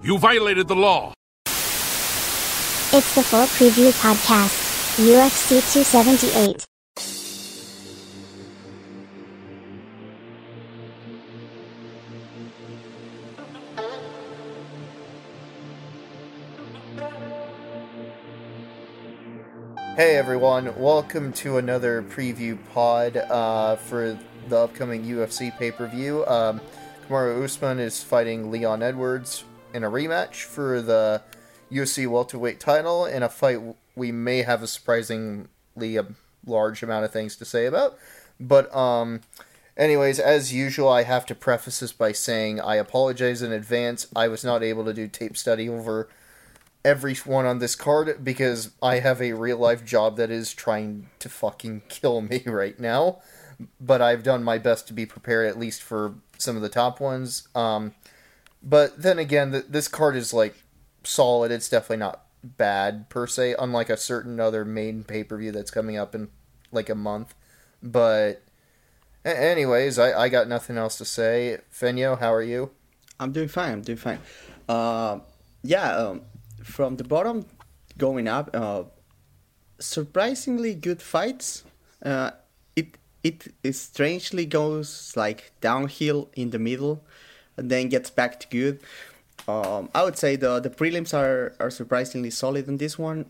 You violated the law. It's the full preview podcast, UFC 278. Hey everyone, welcome to another preview pod uh, for the upcoming UFC pay per view. Um, Kamaru Usman is fighting Leon Edwards in a rematch for the UFC welterweight title in a fight we may have a surprisingly large amount of things to say about. But um, anyways, as usual, I have to preface this by saying I apologize in advance. I was not able to do tape study over everyone on this card because I have a real life job that is trying to fucking kill me right now. But I've done my best to be prepared at least for some of the top ones. Um, but then again, th- this card is like solid. It's definitely not bad per se, unlike a certain other main pay per view that's coming up in like a month. But, anyways, I, I got nothing else to say. Feño, how are you? I'm doing fine. I'm doing fine. Uh, yeah, um, from the bottom going up, uh, surprisingly good fights. Uh, it it strangely goes like downhill in the middle, and then gets back to good. Um, I would say the the prelims are are surprisingly solid in this one,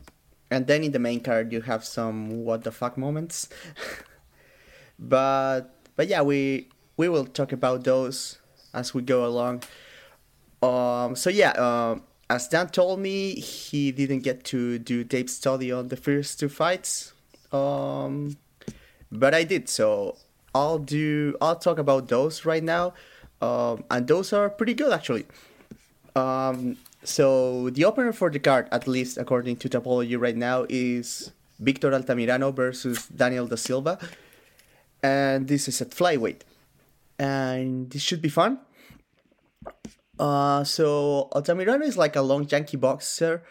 and then in the main card you have some what the fuck moments. but but yeah, we we will talk about those as we go along. Um, so yeah, um, as Dan told me, he didn't get to do tape study on the first two fights, um, but I did. So I'll do. I'll talk about those right now, um, and those are pretty good actually. Um, so the opener for the card, at least according to Tapology right now, is Victor Altamirano versus Daniel da Silva, and this is at flyweight, and this should be fun. Uh, so Altamirano is like a long, janky boxer.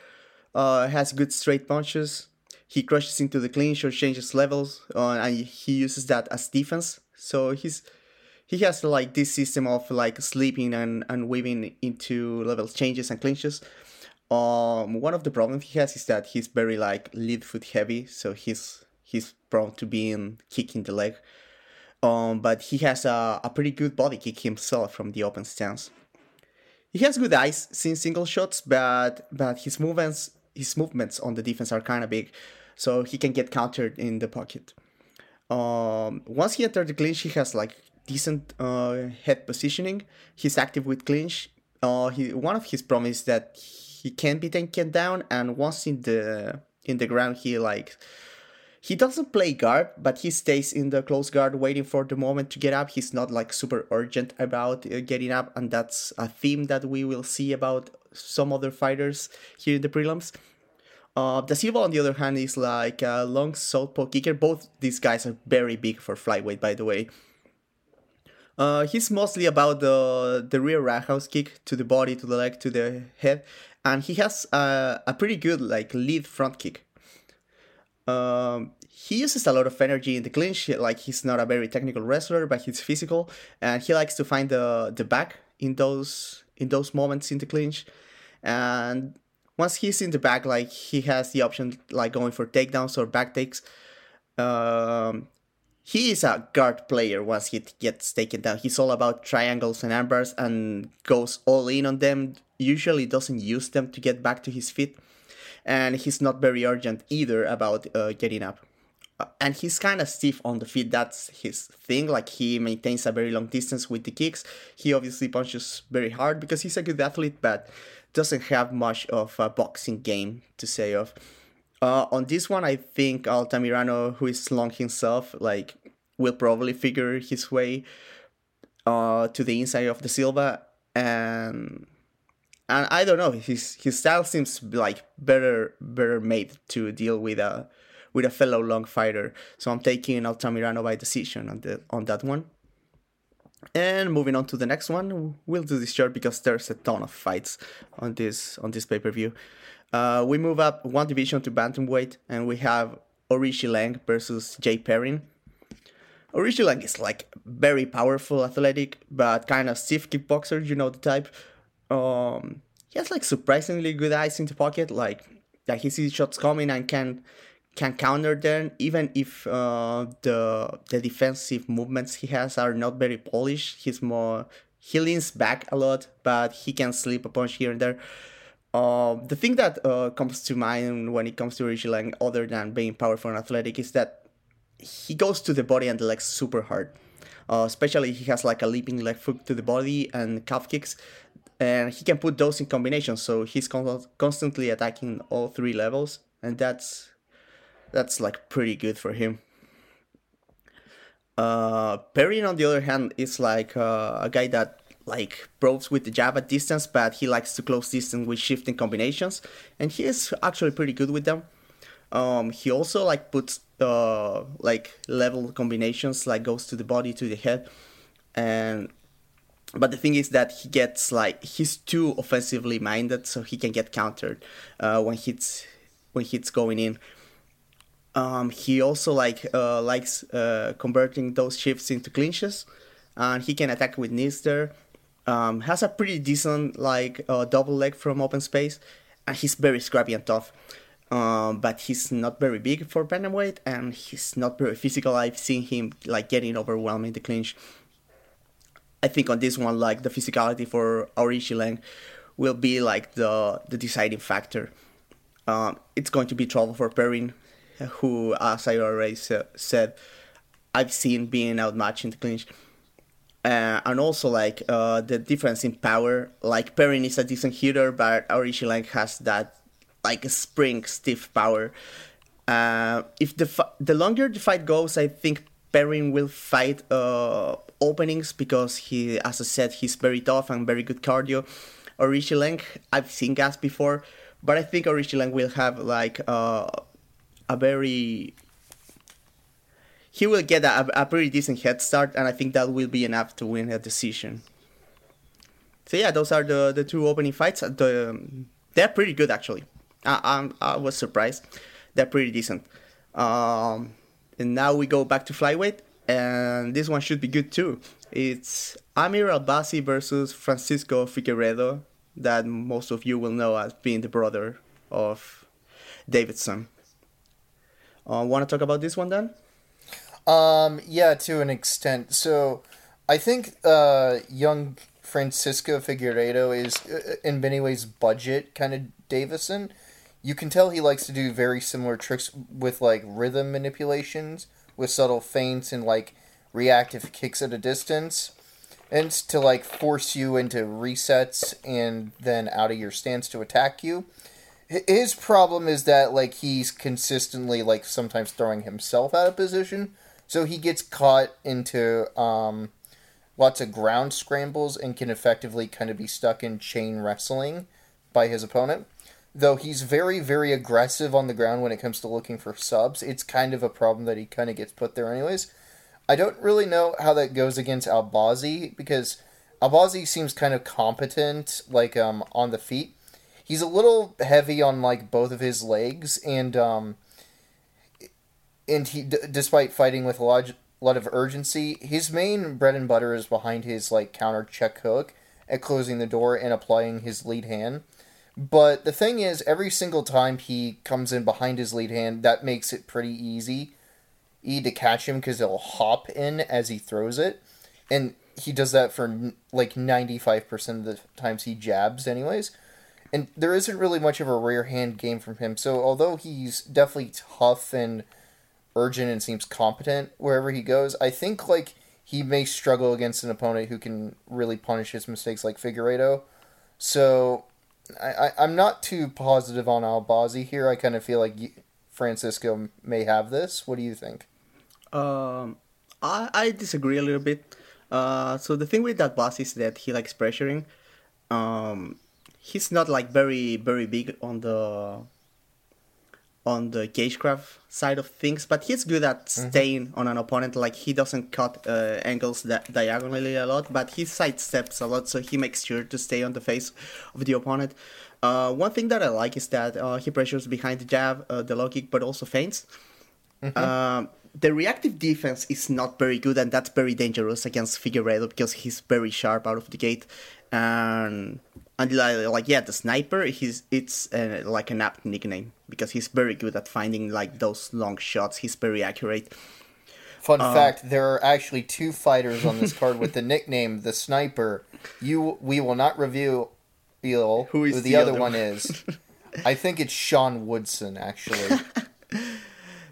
Uh, has good straight punches. He crushes into the clinch or changes levels, uh, and he uses that as defense. So he's he has like this system of like sleeping and, and weaving into level changes and clinches. Um, one of the problems he has is that he's very like lead foot heavy, so he's he's prone to being kicking the leg. Um, but he has a, a pretty good body kick himself from the open stance. He has good eyes seeing single shots, but but his movements his movements on the defense are kind of big, so he can get countered in the pocket. Um, once he enters the clinch, he has like decent uh, head positioning. He's active with clinch. Uh, he one of his promises that he can be taken down, and once in the in the ground, he like he doesn't play guard, but he stays in the close guard, waiting for the moment to get up. He's not like super urgent about uh, getting up, and that's a theme that we will see about some other fighters here in the prelims. Uh, da Silva, on the other hand, is like a long southpaw kicker. Both these guys are very big for flyweight, by the way. Uh, he's mostly about the the rear roundhouse kick to the body, to the leg, to the head, and he has a, a pretty good like lead front kick. Um, he uses a lot of energy in the clinch. Like he's not a very technical wrestler, but he's physical, and he likes to find the the back in those in those moments in the clinch. And once he's in the back, like he has the option like going for takedowns or back takes. Um, he is a guard player once he gets taken down. He's all about triangles and armbars and goes all in on them. Usually doesn't use them to get back to his feet. And he's not very urgent either about uh, getting up. Uh, and he's kind of stiff on the feet. That's his thing. Like he maintains a very long distance with the kicks. He obviously punches very hard because he's a good athlete, but doesn't have much of a boxing game to say of. Uh, on this one, I think Altamirano, who is long himself, like will probably figure his way uh, to the inside of da Silva, and and I don't know, his his style seems like better better made to deal with a with a fellow long fighter. So I'm taking Altamirano by decision on the on that one. And moving on to the next one, we'll do this short because there's a ton of fights on this on this pay per view. Uh, we move up one division to bantamweight, and we have Aoriqileng versus Jay Perrin. Aoriqileng is like very powerful, athletic, but kind of stiff kickboxer. You know the type. Um, he has like surprisingly good eyes in the pocket. Like that he sees shots coming and can can counter them, even if uh, the the defensive movements he has are not very polished. He's more he leans back a lot, but he can slip a punch here and there. Uh, the thing that uh, comes to mind when it comes to Aoriqileng, other than being powerful and athletic, is that he goes to the body and the legs super hard. Uh, especially he has like a leaping leg hook to the body and calf kicks, and he can put those in combination. So he's con- constantly attacking all three levels, and that's that's like pretty good for him. Uh, Perrin, on the other hand, is like uh, a guy that like probes with the jab at distance, but he likes to close distance with shifting combinations, and he is actually pretty good with them. Um, he also like puts uh, like level combinations, like goes to the body to the head, and but the thing is that he gets like he's too offensively minded, so he can get countered uh, when hits when hits going in. Um, he also like uh, likes uh, converting those shifts into clinches, and he can attack with knees there. Um, has a pretty decent like uh, double leg from open space, and he's very scrappy and tough. Um, but he's not very big for bantamweight, and he's not very physical. I've seen him like getting overwhelmed in the clinch. I think on this one, like the physicality for Aoriqi Lang will be like the the deciding factor. Um, it's going to be trouble for Perrin, who, as I already said, I've seen being outmatched in the clinch. Uh, and also like uh, the difference in power. Like Perrin is a decent hitter, but Aoriqi Lang has that like spring stiff power. Uh, if the the longer the fight goes, I think Perrin will fight uh, openings because he, as I said, he's very tough and very good cardio. Aoriqi Lang, I've seen gas before, but I think Aoriqi Lang will have like uh, a very he will get a, a pretty decent head start, and I think that will be enough to win a decision. So yeah, those are the the two opening fights. The they're pretty good actually. I, I, I was surprised. They're pretty decent. Um, and now we go back to flyweight, and this one should be good too. It's Amir Albazi versus Francisco Figueiredo, that most of you will know as being the brother of Deiveson. Uh, Want to talk about this one then? Um, yeah, to an extent. So, I think uh, young Francisco Figueiredo is, uh, in many ways, budget kind of Deiveson you can tell he likes to do very similar tricks with like rhythm manipulations with subtle feints and like reactive kicks at a distance and to like force you into resets and then out of your stance to attack you his problem is that like he's consistently like sometimes throwing himself out of position so he gets caught into um, lots of ground scrambles and can effectively kind of be stuck in chain wrestling by his opponent. Though he's very very aggressive on the ground when it comes to looking for subs it's kind of a problem that he kind of gets put there anyways. I don't really know how that goes against albazi because albazi seems kind of competent like um on the feet. He's a little heavy on like both of his legs and um and he d- despite fighting with a lot, lot of urgency his main bread and butter is behind his like counter check hook at closing the door and applying his lead hand but the thing is, every single time he comes in behind his lead hand, that makes it pretty easy e to catch him because he'll hop in as he throws it, and he does that for like ninety five percent of the times he jabs, anyways. And there isn't really much of a rear hand game from him. So although he's definitely tough and urgent and seems competent wherever he goes, I think like he may struggle against an opponent who can really punish his mistakes like Figueiredo. So I, I am not too positive on Albazi here. I kind of feel like Francisco may have this. What do you think? Um, I I disagree a little bit. Uh, so the thing with Albazi is that he likes pressuring. Um, he's not like very very big on the on the cagecraft side of things, but he's good at mm-hmm. staying mm-hmm. on an opponent. Like he doesn't cut uh, angles that diagonally a lot, but he sidesteps a lot, so he makes sure to stay on the face of the opponent. Uh, one thing that I like is that uh, he pressures behind the jab, uh, the low kick, but also feints. Mm-hmm. Um, the reactive defense is not very good, and that's very dangerous against Figueiredo because he's very sharp out of the gate. And and like, like yeah, the sniper, he's it's uh, like an apt nickname because he's very good at finding like those long shots. He's very accurate. Fun fact: there are actually two fighters on this card with the nickname the Sniper. You, we will not reveal who, Who the, the other other one one? is. I think it's Sean Woodson, actually.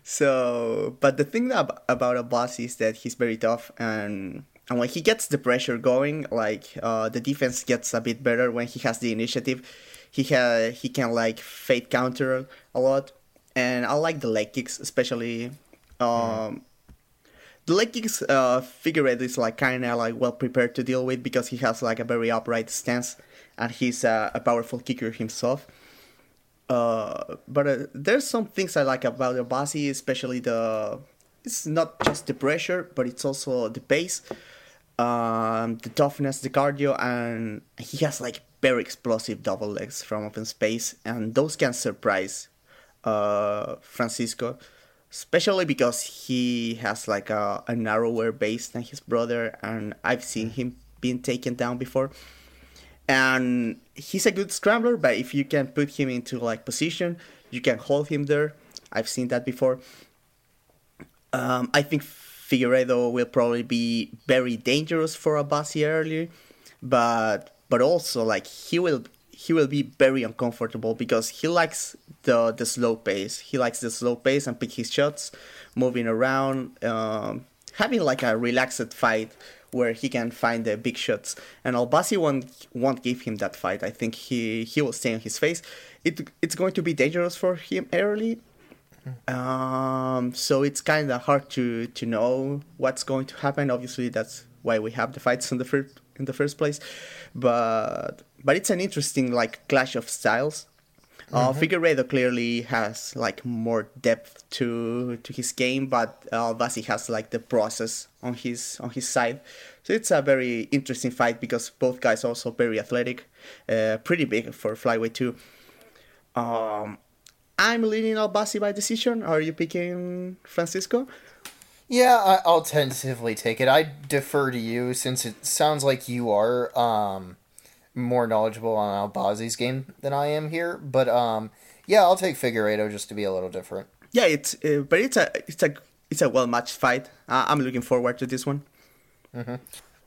So, but the thing ab- about Albazi is that he's very tough, and and when he gets the pressure going, like uh, the defense gets a bit better when he has the initiative. He ha- he can like fade counter a lot, and I like the leg kicks especially. Um, The leg kicks uh, Figueiredo is like kind of like well prepared to deal with because he has like a very upright stance, and he's uh, a powerful kicker himself. Uh, but uh, there's some things I like about Albazi, especially the. It's not just the pressure, but it's also the pace, um, the toughness, the cardio, and he has like very explosive double legs from open space, and those can surprise uh, Francisco, especially because he has like a, a narrower base than his brother, and I've seen him being taken down before. And he's a good scrambler but if you can put him into like position you can hold him there. I've seen that before. Um, i think figueiredo will probably be very dangerous for albazi early but but also like he will he will be very uncomfortable because he likes the the slow pace he likes the slow pace and pick his shots moving around um, having like a relaxed fight where he can find the big shots. And Albazi won't won't give him that fight. I think he he will stay on his face. It it's going to be dangerous for him early. Um, so it's kind of hard to to know what's going to happen. Obviously, that's why we have the fights in the first in the first place. But but it's an interesting like clash of styles. Uh, Figueiredo clearly has like more depth to to his game, but uh, Vasi has like the process on his on his side. So it's a very interesting fight because both guys are also very athletic, uh, pretty big for flyweight too. Um, I'm leaning Albazi by decision. Are you picking Francisco? Yeah, I, I'll tentatively take it. I defer to you since it sounds like you are um, more knowledgeable on Albazi's game than I am here. But um, yeah, I'll take Figueiredo just to be a little different. Yeah, it's uh, but it's a it's a it's a well matched fight. Uh, I'm looking forward to this one.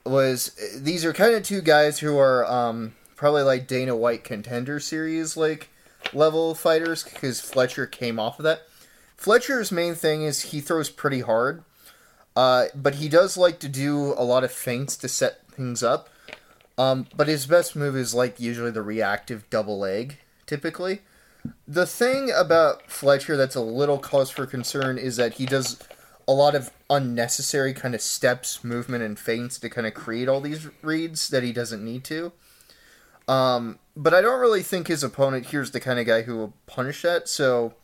Was these are kind of two guys who are um, probably like Dana White contender series like level fighters because Fletcher came off of that. Fletcher's main thing is he throws pretty hard, uh, but he does like to do a lot of feints to set things up. Um, but his best move is like usually the reactive double leg, typically. The thing about Fletcher that's a little cause for concern is that he does a lot of unnecessary kind of steps, movement, and feints to kind of create all these reads that he doesn't need to. Um, but I don't really think his opponent here's the kind of guy who will punish that. So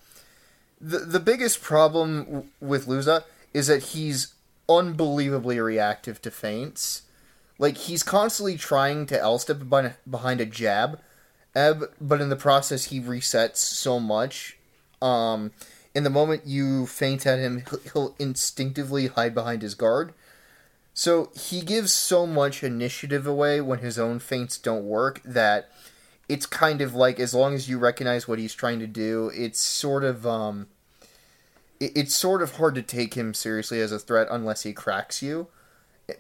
the the biggest problem w- with Loosa is that he's unbelievably reactive to feints. Like he's constantly trying to L step behind a jab, eb, but in the process he resets so much. Um, in the moment you feint at him, he'll instinctively hide behind his guard. So he gives so much initiative away when his own feints don't work that it's kind of like as long as you recognize what he's trying to do, it's sort of um it- it's sort of hard to take him seriously as a threat unless he cracks you.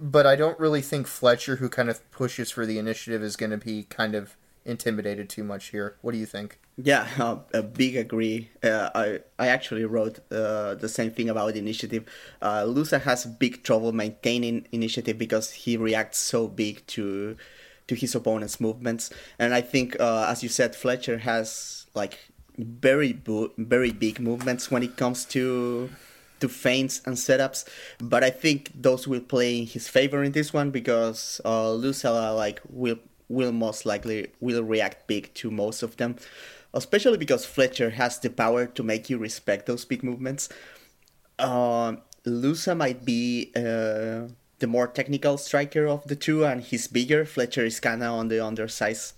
But I don't really think Fletcher, who kind of pushes for the initiative, is going to be kind of intimidated too much here. What do you think? Yeah, uh, a big agree. Uh, I I actually wrote uh, the same thing about initiative. Uh, Loosa has big trouble maintaining initiative because he reacts so big to to his opponent's movements, and I think, uh, as you said, Fletcher has like very bo- very big movements when it comes to to feints and setups, but I think those will play in his favor in this one because uh, Lucella like will will most likely will react big to most of them, especially because Fletcher has the power to make you respect those big movements. Uh, Loosa might be uh, the more technical striker of the two, and he's bigger. Fletcher is kind of on the undersized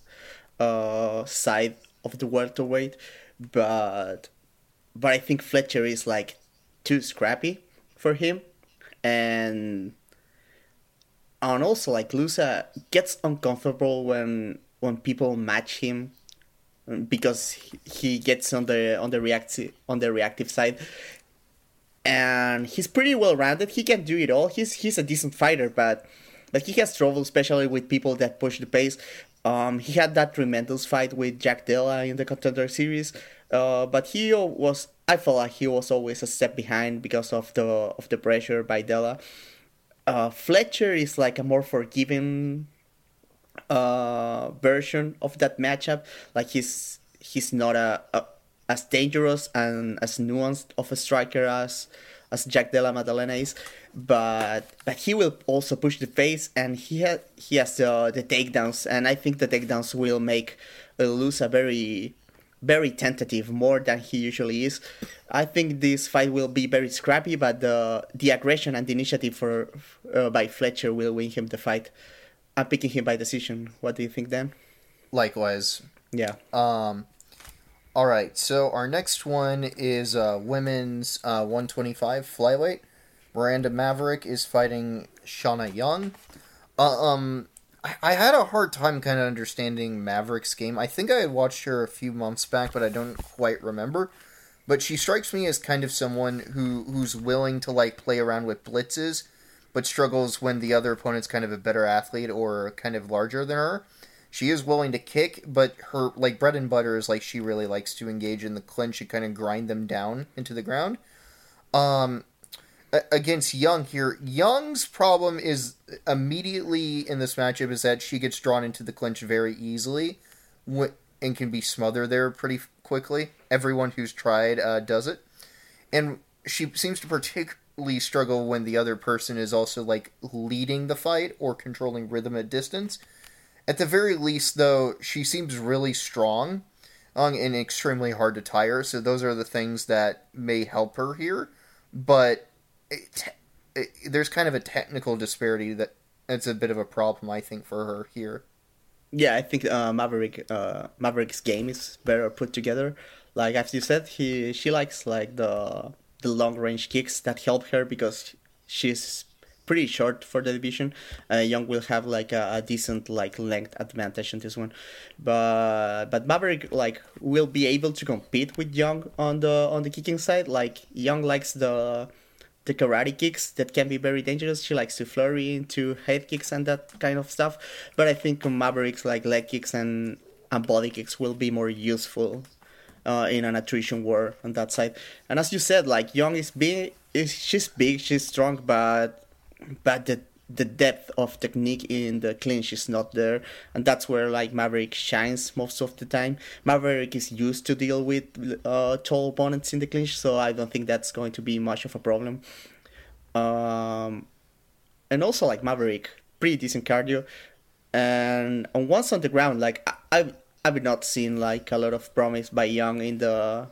uh, side of the welterweight, but but I think Fletcher is like too scrappy for him, and and also like Loosa gets uncomfortable when when people match him um, because he- he gets on the on the reactive on the reactive side and he's pretty well rounded. He can do it all. He's he's a decent fighter, but but he has trouble, especially with people that push the pace. Um, he had that tremendous fight with Jack Della in the Contender Series, uh, but he was I felt like he was always a step behind because of the of the pressure by Della. Uh, Fletcher is like a more forgiving uh, version of that matchup. Like he's he's not a, a as dangerous and as nuanced of a striker as as Jack Della Maddalena is, but but he will also push the pace and he has he has the the takedowns and I think the takedowns will make uh, Luz very very tentative more than he usually is. I think this fight will be very scrappy, but the the aggression and the initiative for uh, by Fletcher will win him the fight. I'm picking him by decision. What do you think, Dan? Likewise. Yeah. Um, all right, so our next one is uh, women's uh, 125 flyweight. Miranda Maverick is fighting Shanna Young. Uh, um, I, I had a hard time kind of understanding Maverick's game. I think I had watched her a few months back, but I don't quite remember. But she strikes me as kind of someone who who's willing to like play around with blitzes, but struggles when the other opponent's kind of a better athlete or kind of larger than her. She is willing to kick, but her like bread and butter is like she really likes to engage in the clinch and kind of grind them down into the ground. Um, against Young here, Young's problem is immediately in this matchup is that she gets drawn into the clinch very easily, and can be smothered there pretty quickly. Everyone who's tried uh, does it, and she seems to particularly struggle when the other person is also like leading the fight or controlling rhythm at distance. At the very least, though, she seems really strong um, and extremely hard to tire. So those are the things that may help her here. But it, it, there's kind of a technical disparity that that's a bit of a problem, I think, for her here. Yeah, I think uh, Maverick uh, Maverick's game is better put together. Like as you said, he she likes like the the long range kicks that help her because she's pretty short for the division. Uh, Young will have like a, a decent like length advantage in this one, but but Maverick like will be able to compete with Young on the on the kicking side. Like Young likes the the karate kicks that can be very dangerous. She likes to flurry into head kicks and that kind of stuff. But I think Maverick's like leg kicks and, and body kicks will be more useful uh, in an attrition war on that side. And as you said, like Young is big, is she's big, she's strong, but but the the depth of technique in the clinch is not there, and that's where like Maverick shines most of the time. Maverick is used to deal with uh, tall opponents in the clinch, so I don't think that's going to be much of a problem. Um, and also like Maverick, pretty decent cardio, and and once on the ground, like I, I've I've not seen like a lot of promise by Young in the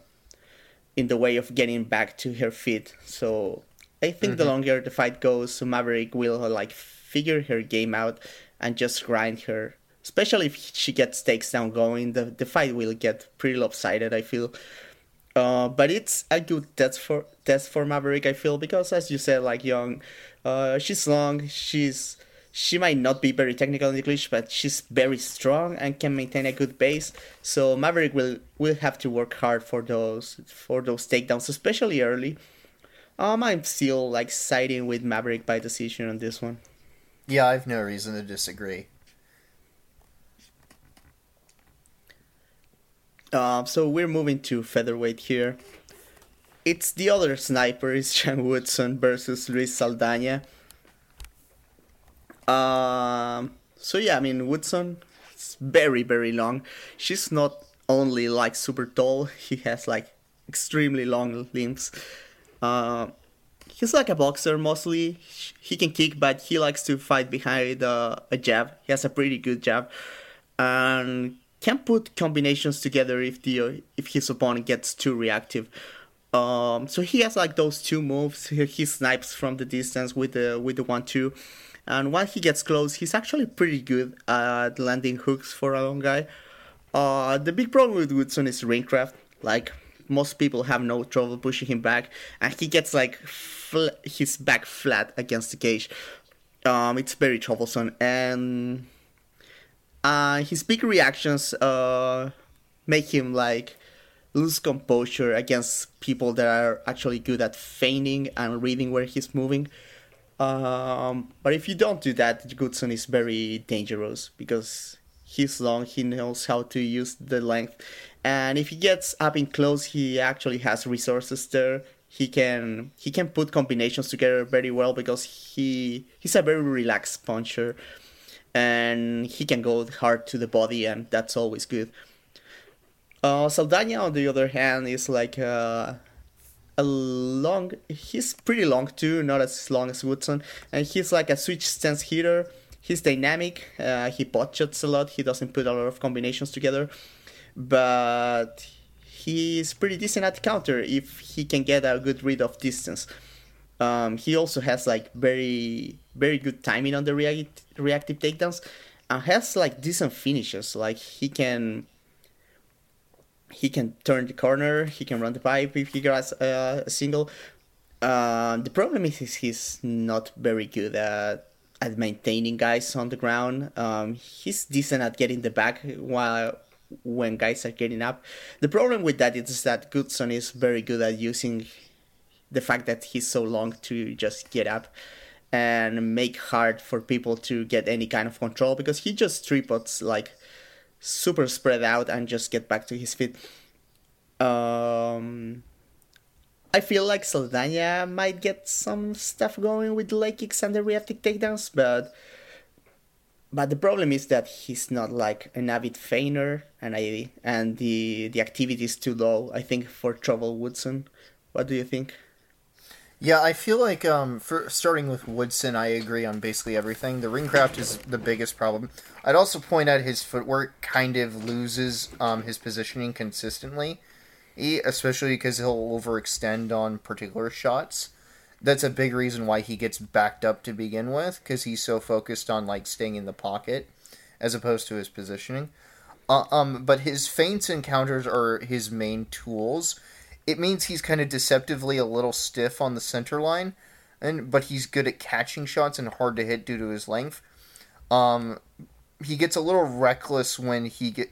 in the way of getting back to her feet. So I think the longer the fight goes, Maverick will like figure her game out and just grind her. Especially if she gets takedown going, the the fight will get pretty lopsided. I feel. Uh, but it's a good test for test for Maverick. I feel because as you said, like Young, uh, she's long. She's she might not be very technical in English, but she's very strong and can maintain a good base. So Maverick will will have to work hard for those for those takedowns, especially early. Um, I'm still like siding with Maverick by decision on this one. Yeah, I've no reason to disagree. Um, so we're moving to featherweight here. It's the other sniper, is Sean Woodson versus Luis Saldana. Um, so yeah, I mean Woodson is very very long. She's not only like super tall; he has like extremely long limbs. Uh, he's like a boxer mostly. He can kick, but he likes to fight behind uh, a jab. He has a pretty good jab, and can put combinations together if the if his opponent gets too reactive. Um, so he has like those two moves. He, he snipes from the distance with the with the one two, and when he gets close, he's actually pretty good at landing hooks for a long guy. Uh, the big problem with Woodson is ringcraft. Like most people have no trouble pushing him back, and he gets like fl- his back flat against the cage. Um, it's very troublesome, and Uh, his big reactions uh, make him like lose composure against people that are actually good at feigning and reading where he's moving. Um, but if you don't do that, Woodson is very dangerous because he's long, he knows how to use the length, and if he gets up in close, he actually has resources there. He can he can put combinations together very well because he he's a very relaxed puncher, and he can go hard to the body, and that's always good. Uh, Saldana, on the other hand, is like uh, a long. He's pretty long too, not as long as Woodson, and he's like a switch stance hitter. He's dynamic. Uh, he pot shots a lot. He doesn't put a lot of combinations together, but he's pretty decent at counter if he can get a good read of distance. Um, he also has like very very good timing on the react- reactive takedowns, and has like decent finishes. Like he can he can turn the corner, he can run the pipe if he gets uh, a single. Uh, the problem is he's not very good at at maintaining guys on the ground. Um, he's decent at getting the back while when guys are getting up. The problem with that is that Woodson is very good at using the fact that he's so long to just get up and make hard for people to get any kind of control because he just tripods like super spread out and just get back to his feet. Um, I feel like Saldana might get some stuff going with the leg kicks and the reactive takedowns, but but the problem is that he's not like an avid feigner, and I and the the activity is too low. I think for Trouble Woodson. What do you think? Yeah, I feel like um, for starting with Woodson, I agree on basically everything. The ring craft is the biggest problem. I'd also point out his footwork kind of loses um, his positioning consistently, especially because he'll overextend on particular shots. That's a big reason why he gets backed up to begin with, because he's so focused on like staying in the pocket as opposed to his positioning. Uh, um, but his feints and counters are his main tools it means he's kind of deceptively a little stiff on the center line, and but he's good at catching shots and hard to hit due to his length. Um, he gets a little reckless when he get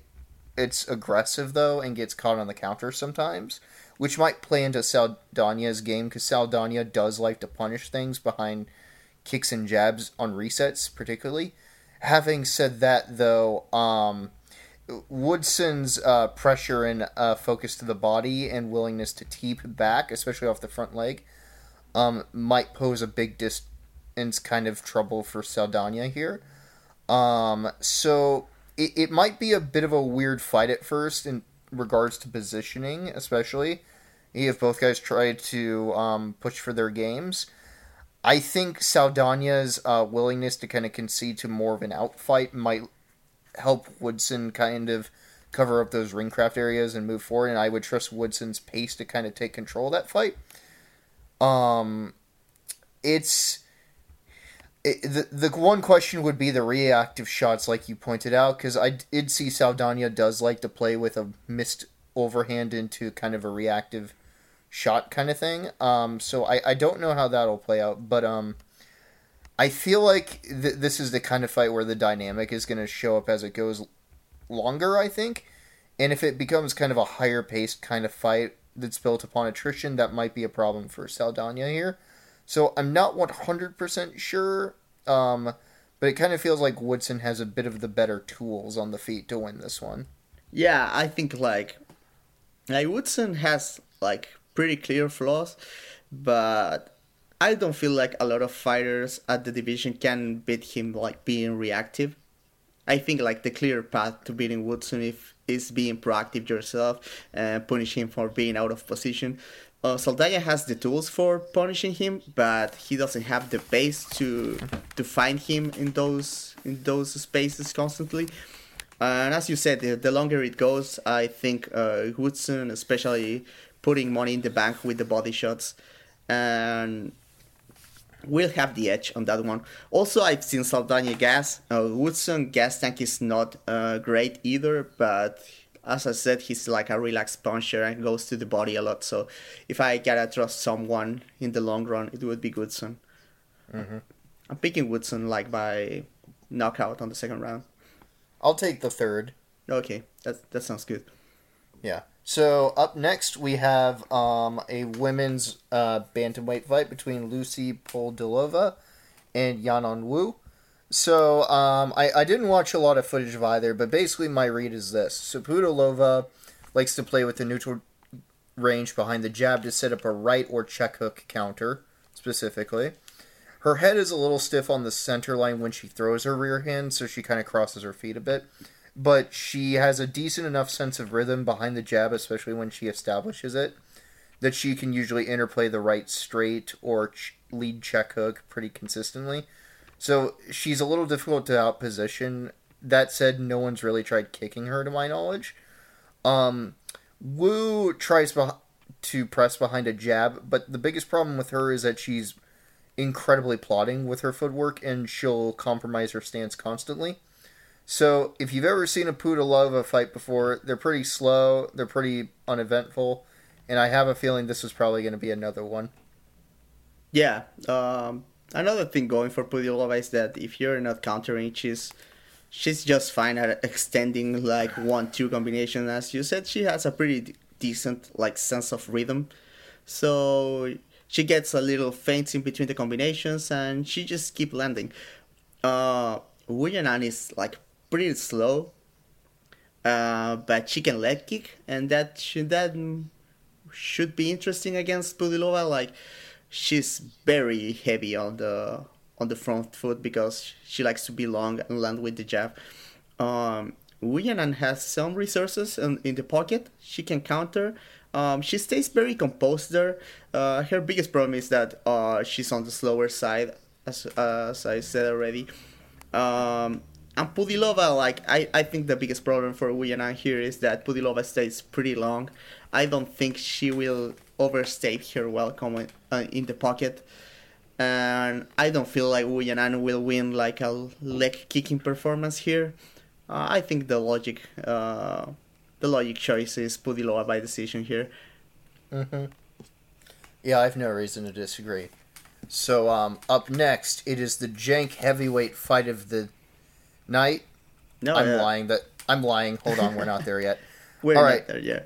it's aggressive though and gets caught on the counter sometimes, which might play into Saldana's game because Saldana does like to punish things behind kicks and jabs on resets, particularly. Having said that, though, um, Woodson's uh, pressure and uh, focus to the body and willingness to teep back, especially off the front leg, um, might pose a big distance kind of trouble for Saldana here. Um, so it, it might be a bit of a weird fight at first in regards to positioning, especially if both guys try to um, push for their games. I think Saldana's uh, willingness to kind of concede to more of an outfight might help Woodson kind of cover up those ringcraft areas and move forward. And I would trust Woodson's pace to kind of take control of that fight. Um, it's it, the the one question would be the reactive shots, like you pointed out, because I did see Saldana does like to play with a missed overhand into kind of a reactive shot kind of thing. Um, so I, I don't know how that'll play out, but um, I feel like th- this is the kind of fight where the dynamic is going to show up as it goes longer, I think. And if it becomes kind of a higher paced kind of fight that's built upon attrition, that might be a problem for Saldana here. So I'm not 100% sure, um, but it kind of feels like Woodson has a bit of the better tools on the feet to win this one. Yeah, I think like like Woodson has like pretty clear flaws, but I don't feel like a lot of fighters at the division can beat him like being reactive. I think like the clear path to beating Woodson if is being proactive yourself and punish him for being out of position. Uh, Saldana has the tools for punishing him, but he doesn't have the base to to find him in those in those spaces constantly. And as you said, the, the longer it goes, I think uh, Woodson, especially putting money in the bank with the body shots, and will have the edge on that one. Also, I've seen Saldana gas. Uh, Woodson gas tank is not uh, great either, but as I said, he's like a relaxed puncher and goes to the body a lot. So if I gotta trust someone in the long run, it would be Woodson. Mm-hmm. I'm picking Woodson like by knockout on the second round. I'll take the third. Okay, that that sounds good. Yeah. So up next we have um, a women's uh, bantamweight fight between Lucie Pudilova and Yanan Wu. So um, I, I didn't watch a lot of footage of either, but basically my read is this: so Pudilova likes to play with the neutral range behind the jab to set up a right or check hook counter specifically. Her head is a little stiff on the center line when she throws her rear hand, so she kind of crosses her feet a bit. But she has a decent enough sense of rhythm behind the jab, especially when she establishes it, that she can usually interplay the right straight or ch- lead check hook pretty consistently. So she's a little difficult to outposition. That said, no one's really tried kicking her, to my knowledge. Um, Wu tries beh- to press behind a jab, but the biggest problem with her is that she's incredibly plotting with her footwork and she'll compromise her stance constantly. So if you've ever seen a Pudilova fight before, they're pretty slow, they're pretty uneventful, and I have a feeling this is probably going to be another one. Yeah. Um, another thing going for Pudilova is that if you're not countering, she's she's just fine at extending like one two combination. As you said, she has a pretty d- decent like sense of rhythm, so she gets a little feints in between the combinations and she just keep landing. Uh, Wu Yanan is like pretty slow, uh, but she can leg kick, and that should that should be interesting against Pudilova. Like she's very heavy on the on the front foot because she likes to be long and land with the jab. Um, has some resources in, in the pocket. She can counter. Um, she stays very composed there. Uh, her biggest problem is that uh, she's on the slower side, as, as I said already. Um, and Pudilova, like I, I think the biggest problem for Wu here is that Pudilova stays pretty long. I don't think she will overstate her welcome uh, in the pocket, and I don't feel like Wu Yanan will win like a leg kicking performance here. Uh, I think the logic, uh, the logic choice is Pudilova by decision here. Mm-hmm. Yeah, I have no reason to disagree. So, um, up next, it is the Jank heavyweight fight of the night. No, I'm yeah. lying. That I'm lying. Hold on, we're not there yet. We're All right. there, yeah.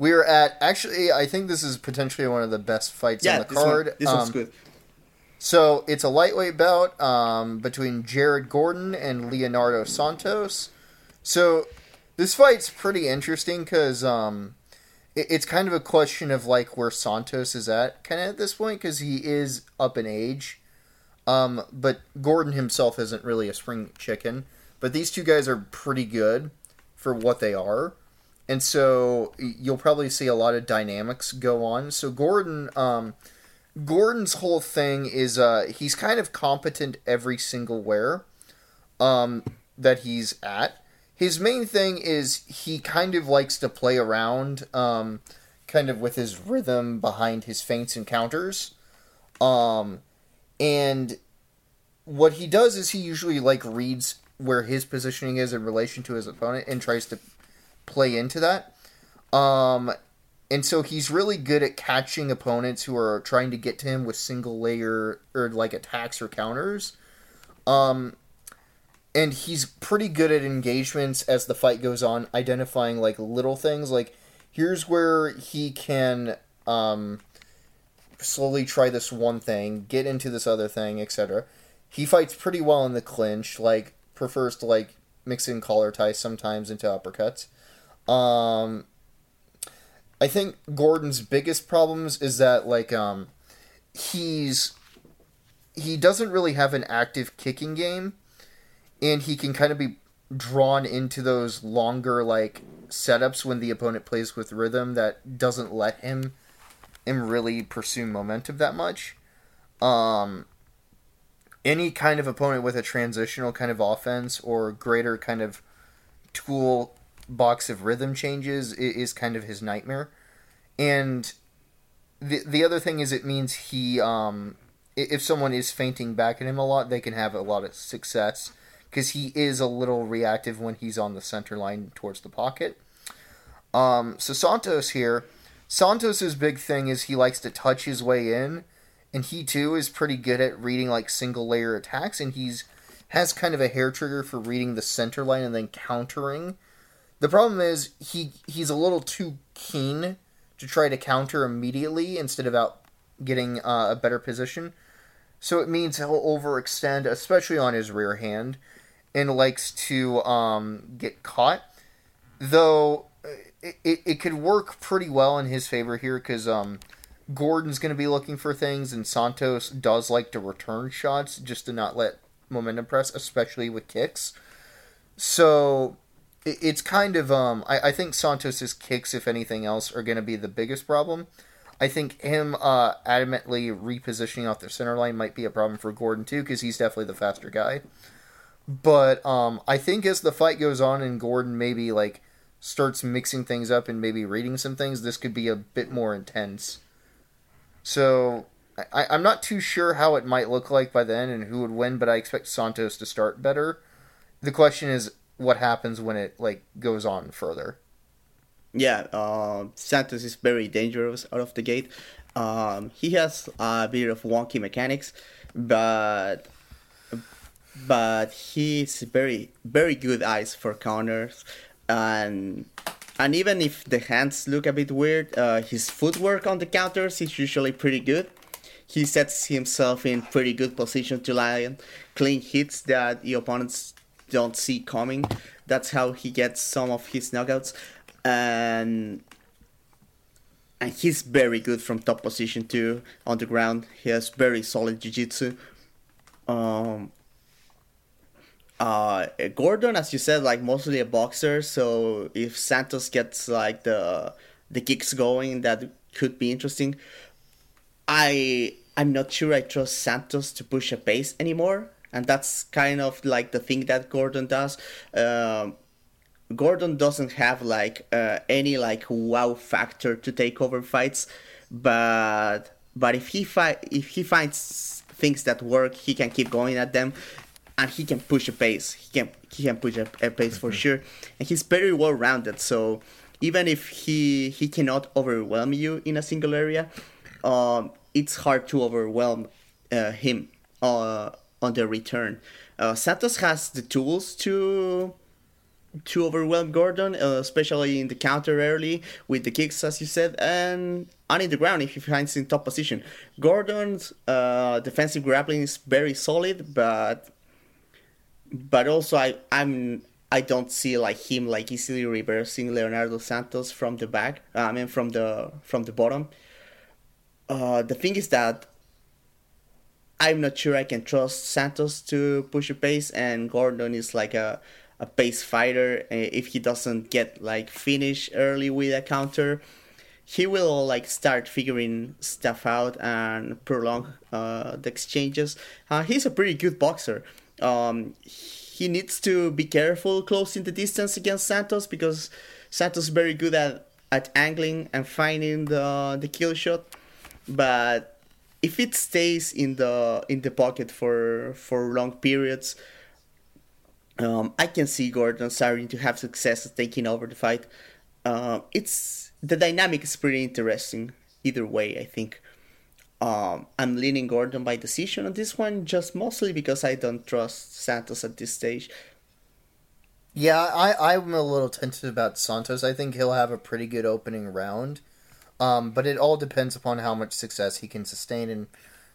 We're at actually. I think this is potentially one of the best fights Yeah, on the this, card. one, this one's Um, good. So it's a lightweight bout um, between Jared Gordon and Leonardo Santos. So this fight's pretty interesting because um, it, it's kind of a question of like where Santos is at kind of at this point because he is up in age. Um, but Gordon himself isn't really a spring chicken. But these two guys are pretty good for what they are. And so you'll probably see a lot of dynamics go on. So Gordon, um, Gordon's whole thing is uh, he's kind of competent every single where um, that he's at. His main thing is he kind of likes to play around, um, kind of with his rhythm behind his feints and counters. Um, and what he does is he usually like reads where his positioning is in relation to his opponent and tries to play into that. Um, and so he's really good at catching opponents who are trying to get to him with single layer or like attacks or counters. Um, and he's pretty good at engagements as the fight goes on, identifying like little things. Like here's where he can um, slowly try this one thing, get into this other thing, etc. He fights pretty well in the clinch. Like prefers to like mix in collar ties sometimes into uppercuts. Um, I think Gordon's biggest problems is that like um he's he doesn't really have an active kicking game and he can kind of be drawn into those longer like setups when the opponent plays with rhythm that doesn't let him him really pursue momentum that much. Um any kind of opponent with a transitional kind of offense or greater kind of tool box of rhythm changes is kind of his nightmare. And the the other thing is it means he um if someone is feinting back at him a lot, they can have a lot of success because he is a little reactive when he's on the center line towards the pocket. Um, so Santos here, Santos's big thing is he likes to touch his way in, and he too is pretty good at reading like single layer attacks, and he's has kind of a hair trigger for reading the center line and then countering. The problem is he he's a little too keen to try to counter immediately instead of out getting uh, a better position. So it means he'll overextend, especially on his rear hand, and likes to um, get caught. Though it, it, it, could work pretty well in his favor here because um, Gordon's going to be looking for things, and Santos does like to return shots just to not let momentum press, especially with kicks. So it's kind of um, I, I think Santos's kicks, if anything else, are going to be the biggest problem. I think him uh, adamantly repositioning off the center line might be a problem for Gordon too, because he's definitely the faster guy. But um, I think as the fight goes on and Gordon maybe like starts mixing things up and maybe reading some things, this could be a bit more intense. So I, I'm not too sure how it might look like by then and who would win, but I expect Santos to start better. The question is what happens when it like goes on further yeah, uh, Santos is very dangerous out of the gate. Um, he has a bit of wonky mechanics, but but he's very very good eyes for counters, and and even if the hands look a bit weird, uh, his footwork on the counters is usually pretty good. He sets himself in pretty good position to land clean hits that the opponents don't see coming. That's how he gets some of his knockouts and and he's very good from top position too on the ground. He has very solid jiu-jitsu. Um, uh, Gordon, as you said, like mostly a boxer. So if Santos gets like the the kicks going, that could be interesting. I I'm not sure I trust Santos to push a pace anymore, and that's kind of like the thing that Gordon does. Um, Gordon doesn't have like uh, any like wow factor to take over fights, but but if he fight if he finds things that work, he can keep going at them, and he can push a pace. He can he can push a, a pace for mm-hmm. sure, and he's very well rounded. So even if he he cannot overwhelm you in a single area, um, it's hard to overwhelm uh, him uh, on the return. Uh, Santos has the tools to to overwhelm Gordon, uh, especially in the counter early with the kicks, as you said, and on in the ground if he finds in top position. Gordon's uh, defensive grappling is very solid, but but also I I'm I don't see like him like easily reversing Leonardo Santos from the back. I mean from the from the bottom. Uh, the thing is that I'm not sure I can trust Santos to push a pace, and Gordon is like a a pace fighter. Eh, if he doesn't get like finish early with a counter, he will like start figuring stuff out and prolong uh, the exchanges. Uh, he's a pretty good boxer. Um, he needs to be careful closing the distance against Santos because Santos is very good at, at angling and finding the the kill shot. But if it stays in the in the pocket for for long periods, um, I can see Gordon starting to have success taking over the fight. Uh, it's the dynamic is pretty interesting either way. I think um, I'm leaning Gordon by decision on this one, just mostly because I don't trust Santos at this stage. Yeah, I I'm a little tentative about Santos. I think he'll have a pretty good opening round, um, but it all depends upon how much success he can sustain and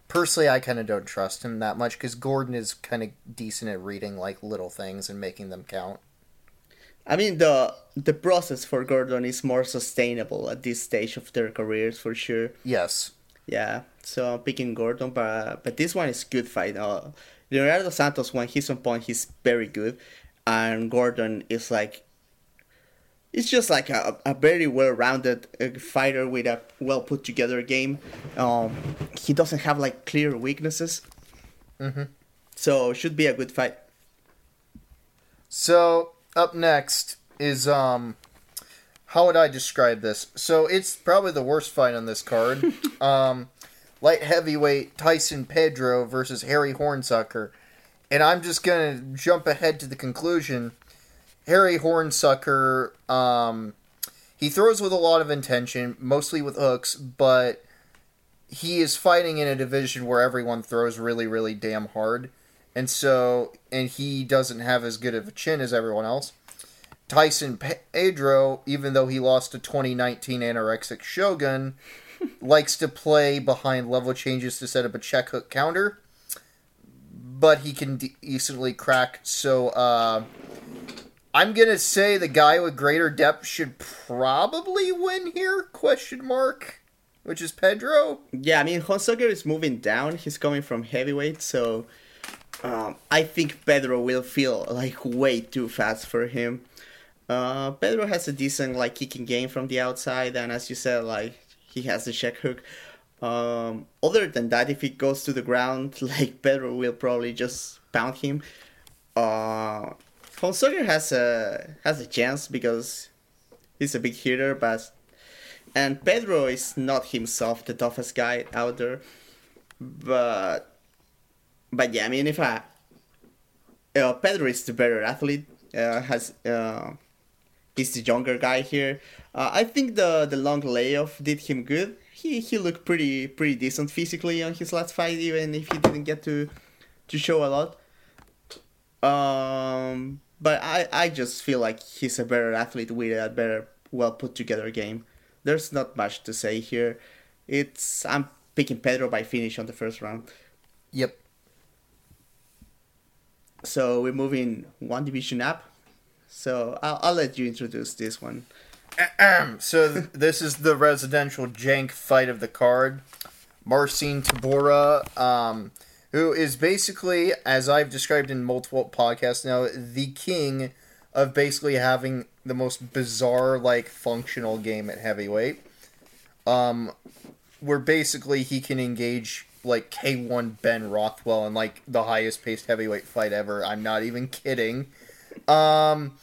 personally, I kind of don't trust him that much because Gordon is kind of decent at reading like little things and making them count. I mean the the process for Gordon is more sustainable at this stage of their careers for sure. Yes. Yeah. So I'm picking Gordon, but but this one is good fight. Uh, Leonardo Santos when he's on point, he's very good, and Gordon is like He's just like a, a very well-rounded uh, fighter with a well put together game. Um, he doesn't have like clear weaknesses, mm-hmm. so it should be a good fight. So up next is um, how would I describe this? So it's probably the worst fight on this card. um, light heavyweight Tyson Pedro versus Harry Hunsucker, and I'm just gonna jump ahead to the conclusion Harry Hunsucker, um, he throws with a lot of intention, mostly with hooks, but he is fighting in a division where everyone throws really, really damn hard. and so and he doesn't have as good of a chin as everyone else. Tyson Pedro, even though he lost to 2019 anorexic Shogun, likes to play behind level changes to set up a check hook counter, but he can de- decently crack. So uh, I'm gonna say the guy with greater depth should probably win here? Question mark. Which is Pedro. Yeah, I mean Hunsucker is moving down. He's coming from heavyweight, so um, I think Pedro will feel like way too fast for him. Uh, Pedro has a decent like kicking game from the outside, and as you said, like he has the check hook. Um, other than that, if he goes to the ground, like Pedro will probably just pound him. Uh, Hunsucker has a has a chance because he's a big hitter, but and Pedro is not himself the toughest guy out there. But but yeah, I mean if I uh, Pedro is the better athlete, uh, has uh, he's the younger guy here. Uh, I think the the long layoff did him good. He he looked pretty pretty decent physically on his last fight, even if he didn't get to to show a lot. Um, but I I just feel like he's a better athlete with a better well put together game. There's not much to say here. It's I'm picking Pedro by finish on the first round. Yep. So we're moving one division up. So I'll, I'll let you introduce this one. so th- this is the residential jank fight of the card. Marcin Tybura. um, who is basically, as I've described in multiple podcasts now, the king of basically having the most bizarre, like, functional game at heavyweight. Um, where basically he can engage like K1 Ben Rothwell in like the highest paced heavyweight fight ever. I'm not even kidding. Um,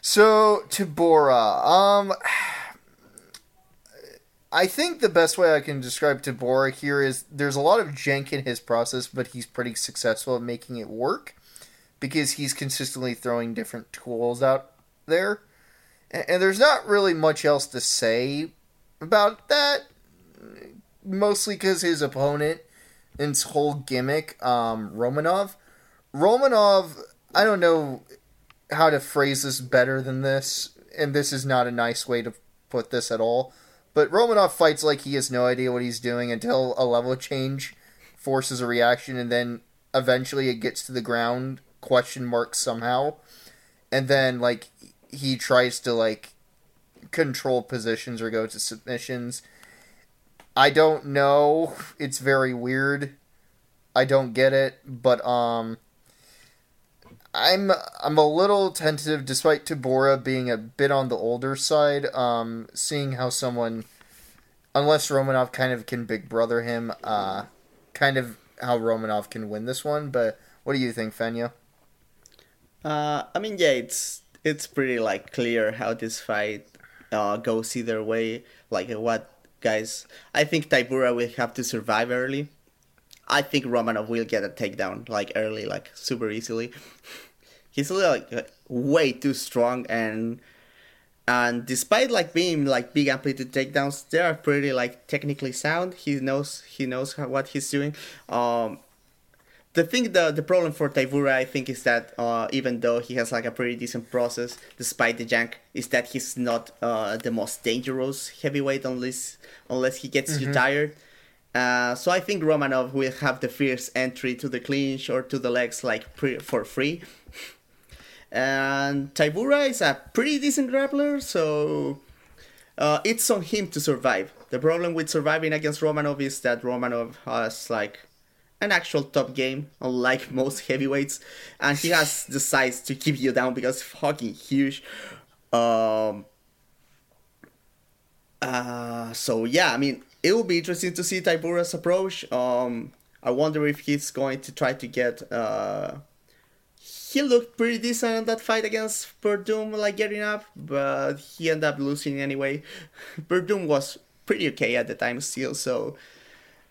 so Tybura, um, I think the best way I can describe Tybura here is there's a lot of jank in his process, but he's pretty successful at making it work because he's consistently throwing different tools out there. And, there's not really much else to say about that. Mostly because his opponent and his whole gimmick, um, Romanov. Romanov, I don't know how to phrase this better than this, and this is not a nice way to put this at all. But Romanov fights like he has no idea what he's doing until a level change forces a reaction, and then eventually it gets to the ground, question mark somehow, and then like he tries to like control positions or go to submissions. I don't know. It's very weird. I don't get it, but um I'm I'm a little tentative despite Tybura being a bit on the older side, um seeing how someone unless Romanov kind of can big brother him, uh kind of how Romanov can win this one, but what do you think, Feño? Uh I mean yeah, it's it's pretty like clear how this fight uh, goes either way. Like what guys? I think Tybura will have to survive early. I think Romanov will get a takedown like early, like super easily. He's like way too strong and and despite like being like big amplitude takedowns, they are pretty like technically sound. He knows he knows how, what he's doing. Um, the thing the the problem for Tybura I think is that uh, even though he has like a pretty decent process despite the jank is that he's not uh, the most dangerous heavyweight unless unless he gets mm-hmm. you tired. Uh, so I think Romanov will have the first entry to the clinch or to the legs like pre- for free. And Tybura is a pretty decent grappler, so uh, it's on him to survive. The problem with surviving against Romanov is that Romanov has like an actual top game, unlike most heavyweights, and he has the size to keep you down because fucking huge. Um, uh, so yeah, I mean, it will be interesting to see Tybura's approach. Um, I wonder if he's going to try to get. Uh, he looked pretty decent in that fight against Werdum, like getting up, but he ended up losing anyway. Werdum was pretty okay at the time still, so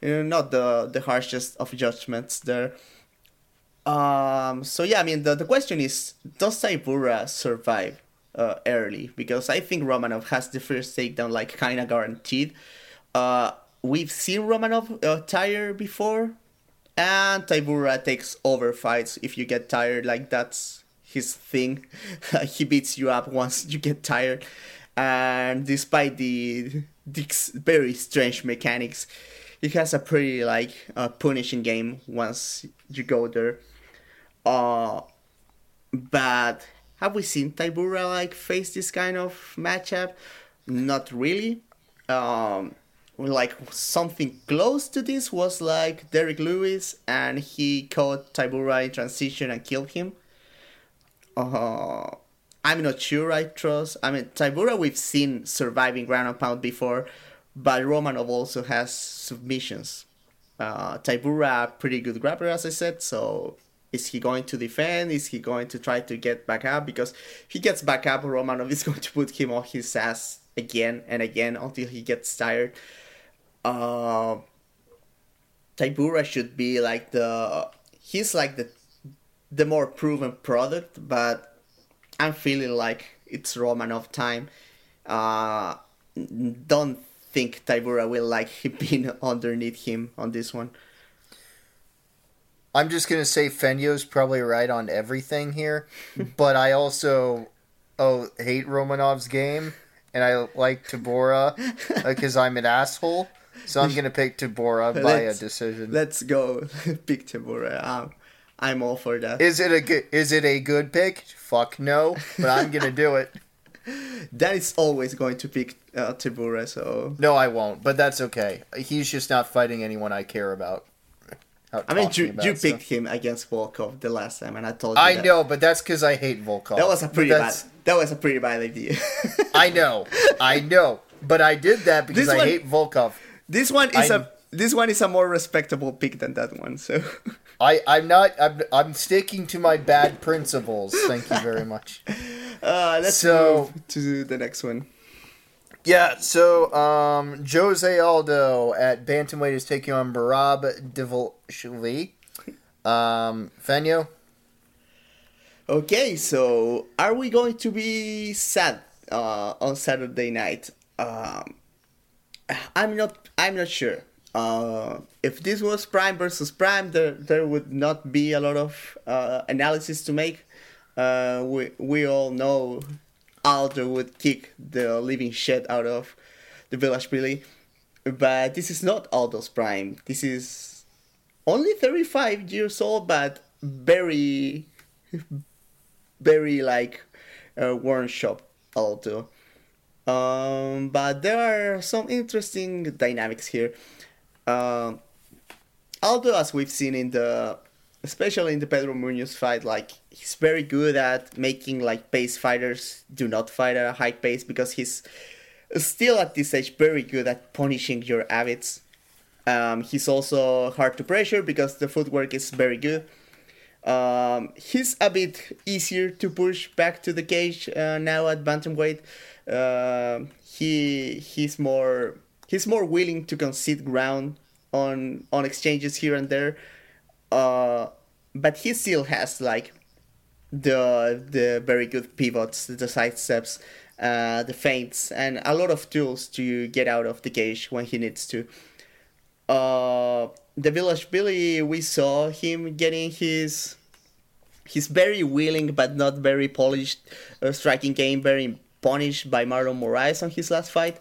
you know, not the the harshest of judgments there. Um, so yeah, I mean the, the question is, does Tybura survive uh, early? Because I think Romanov has the first takedown like kinda guaranteed. Uh, we've seen Romanov uh, tire before. And Tybura takes over fights if you get tired. Like that's his thing. he beats you up once you get tired, and despite the, the very strange mechanics, he has a pretty like uh, punishing game once you go there. Uh, but have we seen Tybura like face this kind of matchup? Not really. Um, like something close to this was like Derrick Lewis, and he caught Tybura in transition and killed him. Uh, I'm not sure I trust. I mean, Tybura we've seen surviving ground and pound before, but Romanov also has submissions. Uh, Tybura, pretty good grappler, as I said. So, is he going to defend? Is he going to try to get back up? Because if he gets back up, Romanov is going to put him on his ass again and again until he gets tired. Uh, Tybura should be like the he's like the the more proven product, but I'm feeling like it's Romanov time. Uh, don't think Tybura will like being underneath him on this one. I'm just gonna say Feño's probably right on everything here, but I also oh hate Romanov's game, and I like Tybura because I'm an asshole. So I'm gonna pick Tybura by Let's- a decision. Let's go, pick Tybura. Um, I'm all for that. Is it a good? Is it a good pick? Fuck no, but I'm gonna do it. that is always going to pick uh. So No, I won't. But that's okay. He's just not fighting anyone I care about. I mean, you, about, you so- picked him against Volkov the last time, and I told you. I that. know, but that's because I hate Volkov. That was a pretty bad. That was a pretty bad idea. I know, I know, but I did that because I hate Volkov. This one is I'm- a this one is a more respectable pick than that one. So I, I'm not. I'm, I'm sticking to my bad principles. Thank you very much. uh, let's So- move to the next one. Yeah. So, um, Jose Aldo at bantamweight is taking on Merab Dvalishvili. Um, Feño. Okay, so are we going to be sad uh, on Saturday night? Um, I'm not. I'm not sure. Uh, if this was Prime versus Prime, there there would not be a lot of uh, analysis to make. Uh, we we all know Aldo would kick the living shit out of Dvalishvili, but this is not Aldo's Prime. This is only 35 years old, but very very like uh, worn shop Aldo. Um, but there are some interesting dynamics here. Um, Aldo, as we've seen in the, especially in the Pedro Munhoz fight, like he's very good at making like pace fighters do not fight at a high pace because he's still at this age very good at punishing your habits. Um, he's also hard to pressure because the footwork is very good. Um, he's a bit easier to push back to the cage uh, now at bantamweight. Uh, he he's more he's more willing to concede ground on on exchanges here and there. Uh, but he still has like the the very good pivots, the side steps, uh, the feints, and a lot of tools to get out of the cage when he needs to. Uh, Dvalishvili, we saw him getting his his very willing but not very polished uh, striking game very punished by Marlon Moraes on his last fight,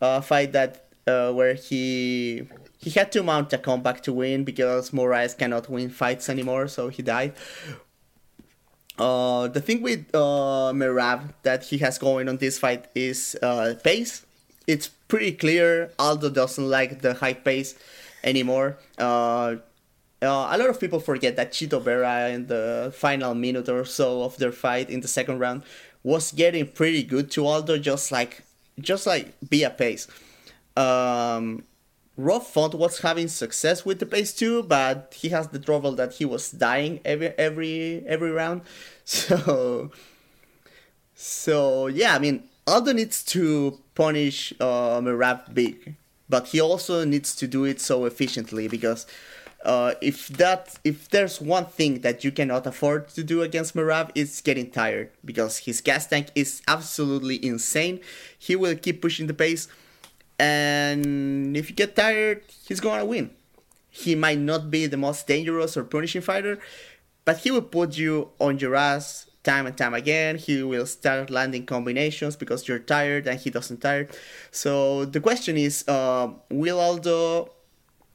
uh, fight that uh, where he he had to mount a comeback to win because Moraes cannot win fights anymore, so he died. Uh, the thing with uh, Merab that he has going on this fight is uh, pace. It's pretty clear Aldo doesn't like the high pace anymore. Uh, uh, a lot of people forget that Chito Vera in the final minute or so of their fight in the second round was getting pretty good to Aldo, just like just like be a pace. Um, Rob Font was having success with the pace too, but he has the trouble that he was dying every every every round. So so yeah, I mean Aldo needs to punish uh, Merab big, but he also needs to do it so efficiently because uh, if that if there's one thing that you cannot afford to do against Merab, it's getting tired because his gas tank is absolutely insane. He will keep pushing the pace, and if you get tired, he's gonna win. he might not be the most dangerous or punishing fighter, but he will put you on your ass time and time again. He will start landing combinations because you're tired and he doesn't tire. So the question is, uh, will Aldo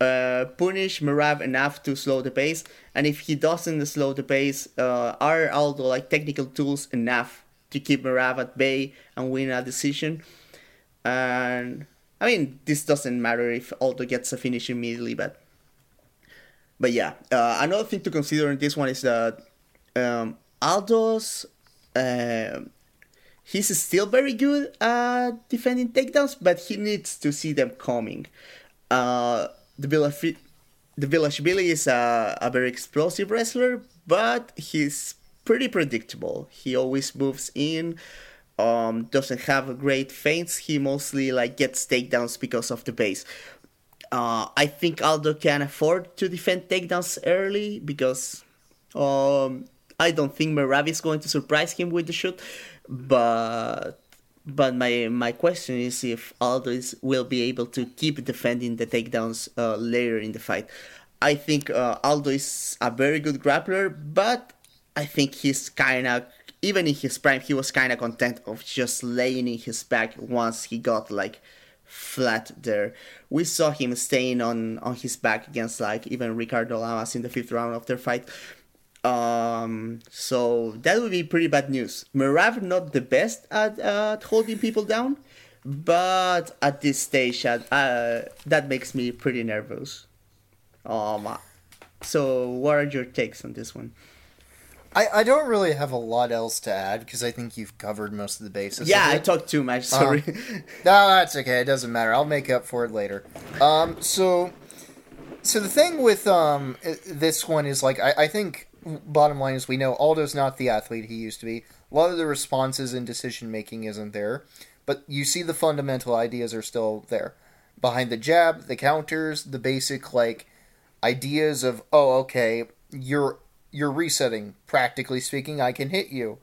uh, punish Merab enough to slow the pace? And if he doesn't slow the pace, uh, are Aldo like technical tools enough to keep Merab at bay and win a decision? And I mean, this doesn't matter if Aldo gets a finish immediately, but but yeah, uh, another thing to consider in this one is that um, Aldo's uh, he's still very good at defending takedowns, but he needs to see them coming. Uh, the Village the is a, a very explosive wrestler, but he's pretty predictable. He always moves in um, doesn't have great feints. He mostly like gets takedowns because of the base. Uh, I think Aldo can afford to defend takedowns early because um, I don't think Merab is going to surprise him with the shoot. But but my my question is if Aldo is, will be able to keep defending the takedowns uh, later in the fight. I think uh, Aldo is a very good grappler, but I think he's kind of even in his prime, he was kind of content of just laying in his back once he got like flat there. We saw him staying on on his back against like even Ricardo Lamas in the fifth round of their fight. Um, so that would be pretty bad news. Merab not the best at, uh, at holding people down, but at this stage, uh, that makes me pretty nervous. Um, so what are your takes on this one? I, I don't really have a lot else to add because I think you've covered most of the bases. Yeah, I talked too much. Sorry. Uh, no, that's okay. It doesn't matter. I'll make up for it later. Um, so, so the thing with um this one is like I, I think bottom line is we know Aldo's not the athlete he used to be. A lot of the responses and decision making isn't there, but you see the fundamental ideas are still there. Behind the jab, the counters, the basic like ideas of oh okay you're you're resetting. Practically speaking, I can hit you.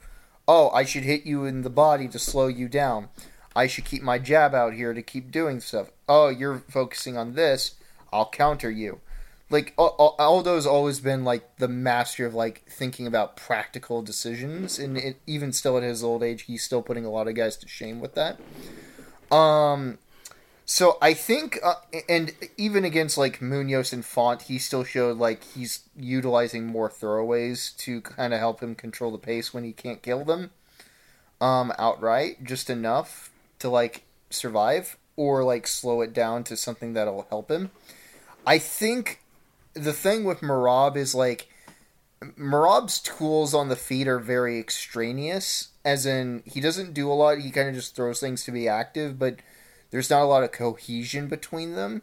Oh, I should hit you in the body to slow you down. I should keep my jab out here to keep doing stuff. Oh, you're focusing on this. I'll counter you. Like Aldo's always been like the master of like thinking about practical decisions, and it, even still at his old age, he's still putting a lot of guys to shame with that. Um, so I think, uh, and even against like Munhoz and Font, he still showed like he's utilizing more throwaways to kind of help him control the pace when he can't kill them um, outright, just enough to like survive or like slow it down to something that'll help him. I think the thing with Merab is like Merab's tools on the feet are very extraneous, as in he doesn't do a lot. He kind of just throws things to be active, but there's not a lot of cohesion between them.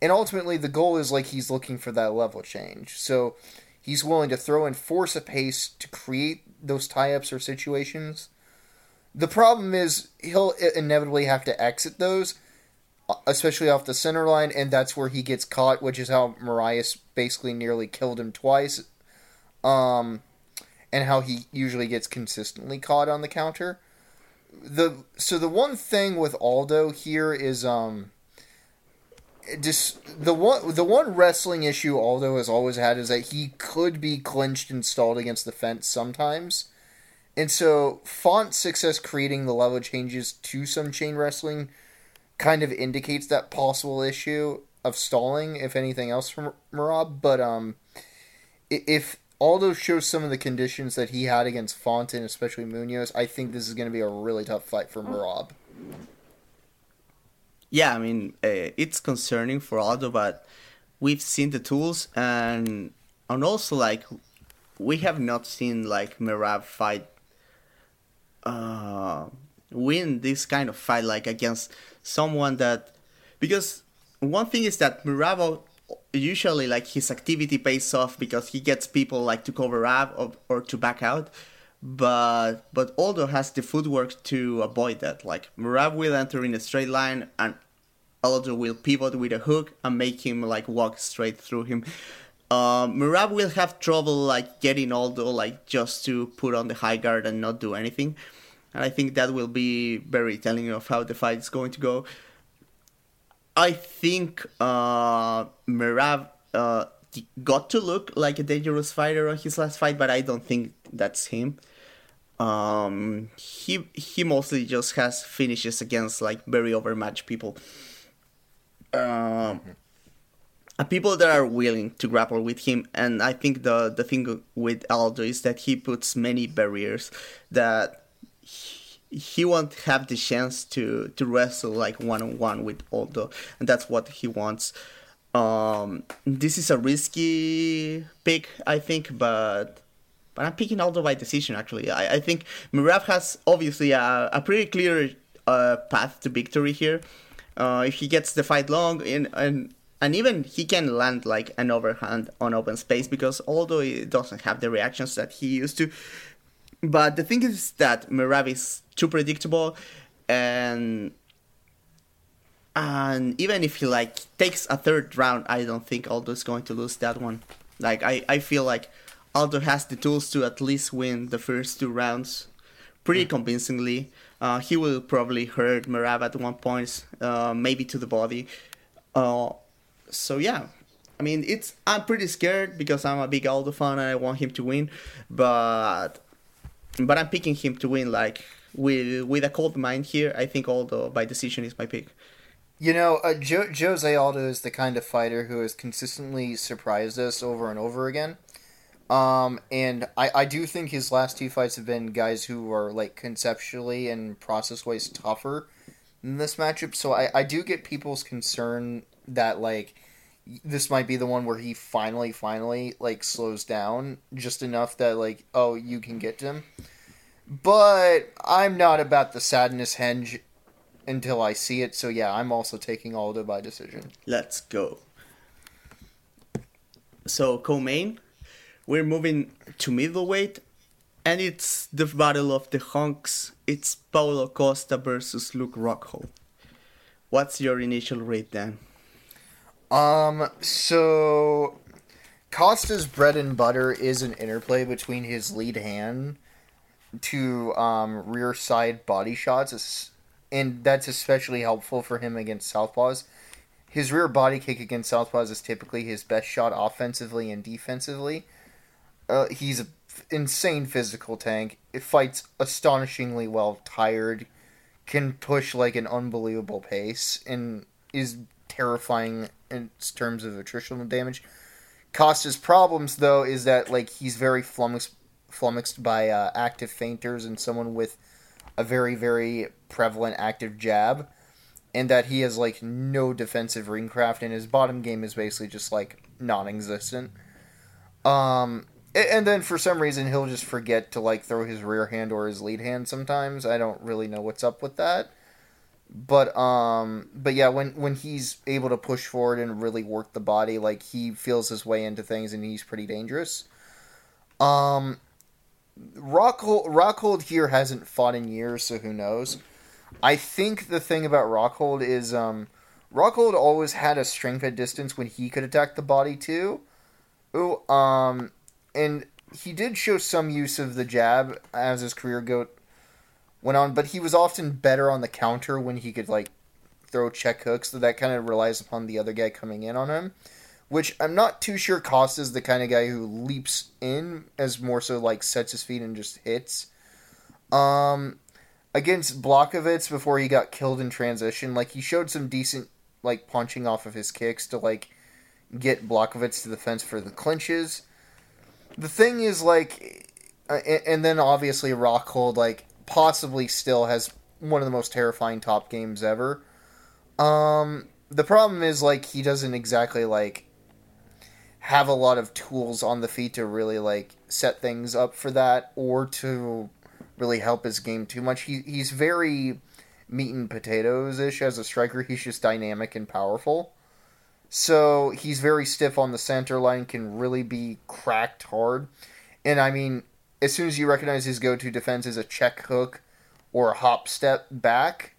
And ultimately, the goal is like he's looking for that level change. So he's willing to throw and force a pace to create those tie ups or situations. The problem is he'll inevitably have to exit those, especially off the center line, and that's where he gets caught, which is how Moraes basically nearly killed him twice. Um, and how he usually gets consistently caught on the counter the so the one thing with Aldo here is um just the one the one wrestling issue Aldo has always had is that he could be clinched and stalled against the fence sometimes. And so Font's success creating the level changes to some chain wrestling kind of indicates that possible issue of stalling, if anything else from Merab. But um if Aldo shows some of the conditions that he had against Fonten, especially Munhoz, I think this is going to be a really tough fight for Merab. Yeah, I mean, uh, it's concerning for Aldo, but we've seen the tools, and and also like we have not seen like Merab fight uh, win this kind of fight like against someone that because one thing is that Merab usually like his activity pays off because he gets people like to cover up or, or to back out but but Aldo has the footwork to avoid that. Like Merab will enter in a straight line and Aldo will pivot with a hook and make him like walk straight through him. Uh, Merab will have trouble like getting Aldo like just to put on the high guard and not do anything. And I think that will be very telling of how the fight is going to go. I think uh, uh, got to look like a dangerous fighter on his last fight, but I don't think that's him. Um, he he mostly just has finishes against like very overmatched people. Um, mm-hmm. people that are willing to grapple with him, and I think the the thing with Aldo is that he puts many barriers that he, won't have the chance to to wrestle like one on one with Aldo, and that's what he wants. Um, this is a risky pick, I think, but but I'm picking Aldo by decision. Actually, I, I think Merab has obviously a, a pretty clear uh, path to victory here. Uh, if he gets the fight long, in, and and even he can land like an overhand on open space because he doesn't have the reactions that he used to, but the thing is that Merab is too predictable, and and even if he like takes a third round, I don't think Aldo is going to lose that one. Like I, I feel like Aldo has the tools to at least win the first two rounds pretty mm. convincingly. Uh, he will probably hurt Merab at one point, uh, maybe to the body. Uh, so yeah, I mean it's I'm pretty scared because I'm a big Aldo fan and I want him to win, but but I'm picking him to win like with with a cold mind here. I think Aldo by decision is my pick. You know, uh, jo- Jose Aldo is the kind of fighter who has consistently surprised us over and over again. Um, and I, I do think his last two fights have been guys who are like conceptually and process wise tougher in this matchup. So I, I do get people's concern that like this might be the one where he finally, finally like slows down just enough that like oh you can get to him. But I'm not about the sadness henge until I see it. So yeah, I'm also taking Aldo by decision. Let's go. So co-main, we're moving to middleweight, and it's the battle of the hunks. It's Paulo Costa versus Luke Rockhold. What's your initial rate then? Um, so Costa's bread and butter is an interplay between his lead hand to um, rear side body shots and that's especially helpful for him against southpaws. His rear body kick against southpaws is typically his best shot offensively and defensively. Uh, he's an insane physical tank. It fights astonishingly well, tired, can push like an unbelievable pace, and is terrifying in terms of attritional damage. Costa's problems, though, is that like he's very flummoxed, flummoxed by uh, active feinters and someone with a very very prevalent active jab, and that he has like no defensive ring craft, and his bottom game is basically just like non-existent. Um, and then for some reason he'll just forget to like throw his rear hand or his lead hand sometimes. I don't really know what's up with that. But um but yeah, when when he's able to push forward and really work the body, like he feels his way into things and he's pretty dangerous. Um Rockhold Rockhold here hasn't fought in years, so who knows? I think the thing about Rockhold is um, Rockhold always had a strength at distance when he could attack the body too. Ooh, um, and he did show some use of the jab as his career go went on, but he was often better on the counter when he could like throw check hooks. So that kind of relies upon the other guy coming in on him which I'm not too sure Costa's the kind of guy who leaps in as more so like sets his feet and just hits. Um, against Blachowicz before he got killed in transition, like he showed some decent like punching off of his kicks to like get Blachowicz to the fence for the clinches. The thing is like, and then obviously Rockhold like possibly still has one of the most terrifying top games ever. Um, the problem is like he doesn't exactly like have a lot of tools on the feet to really like set things up for that or to really help his game too much. He he's very meat and potatoes ish as a striker. He's just dynamic and powerful. So he's very stiff on the center line, can really be cracked hard. And I mean, as soon as you recognize his go to defense is a check hook or a hop step back,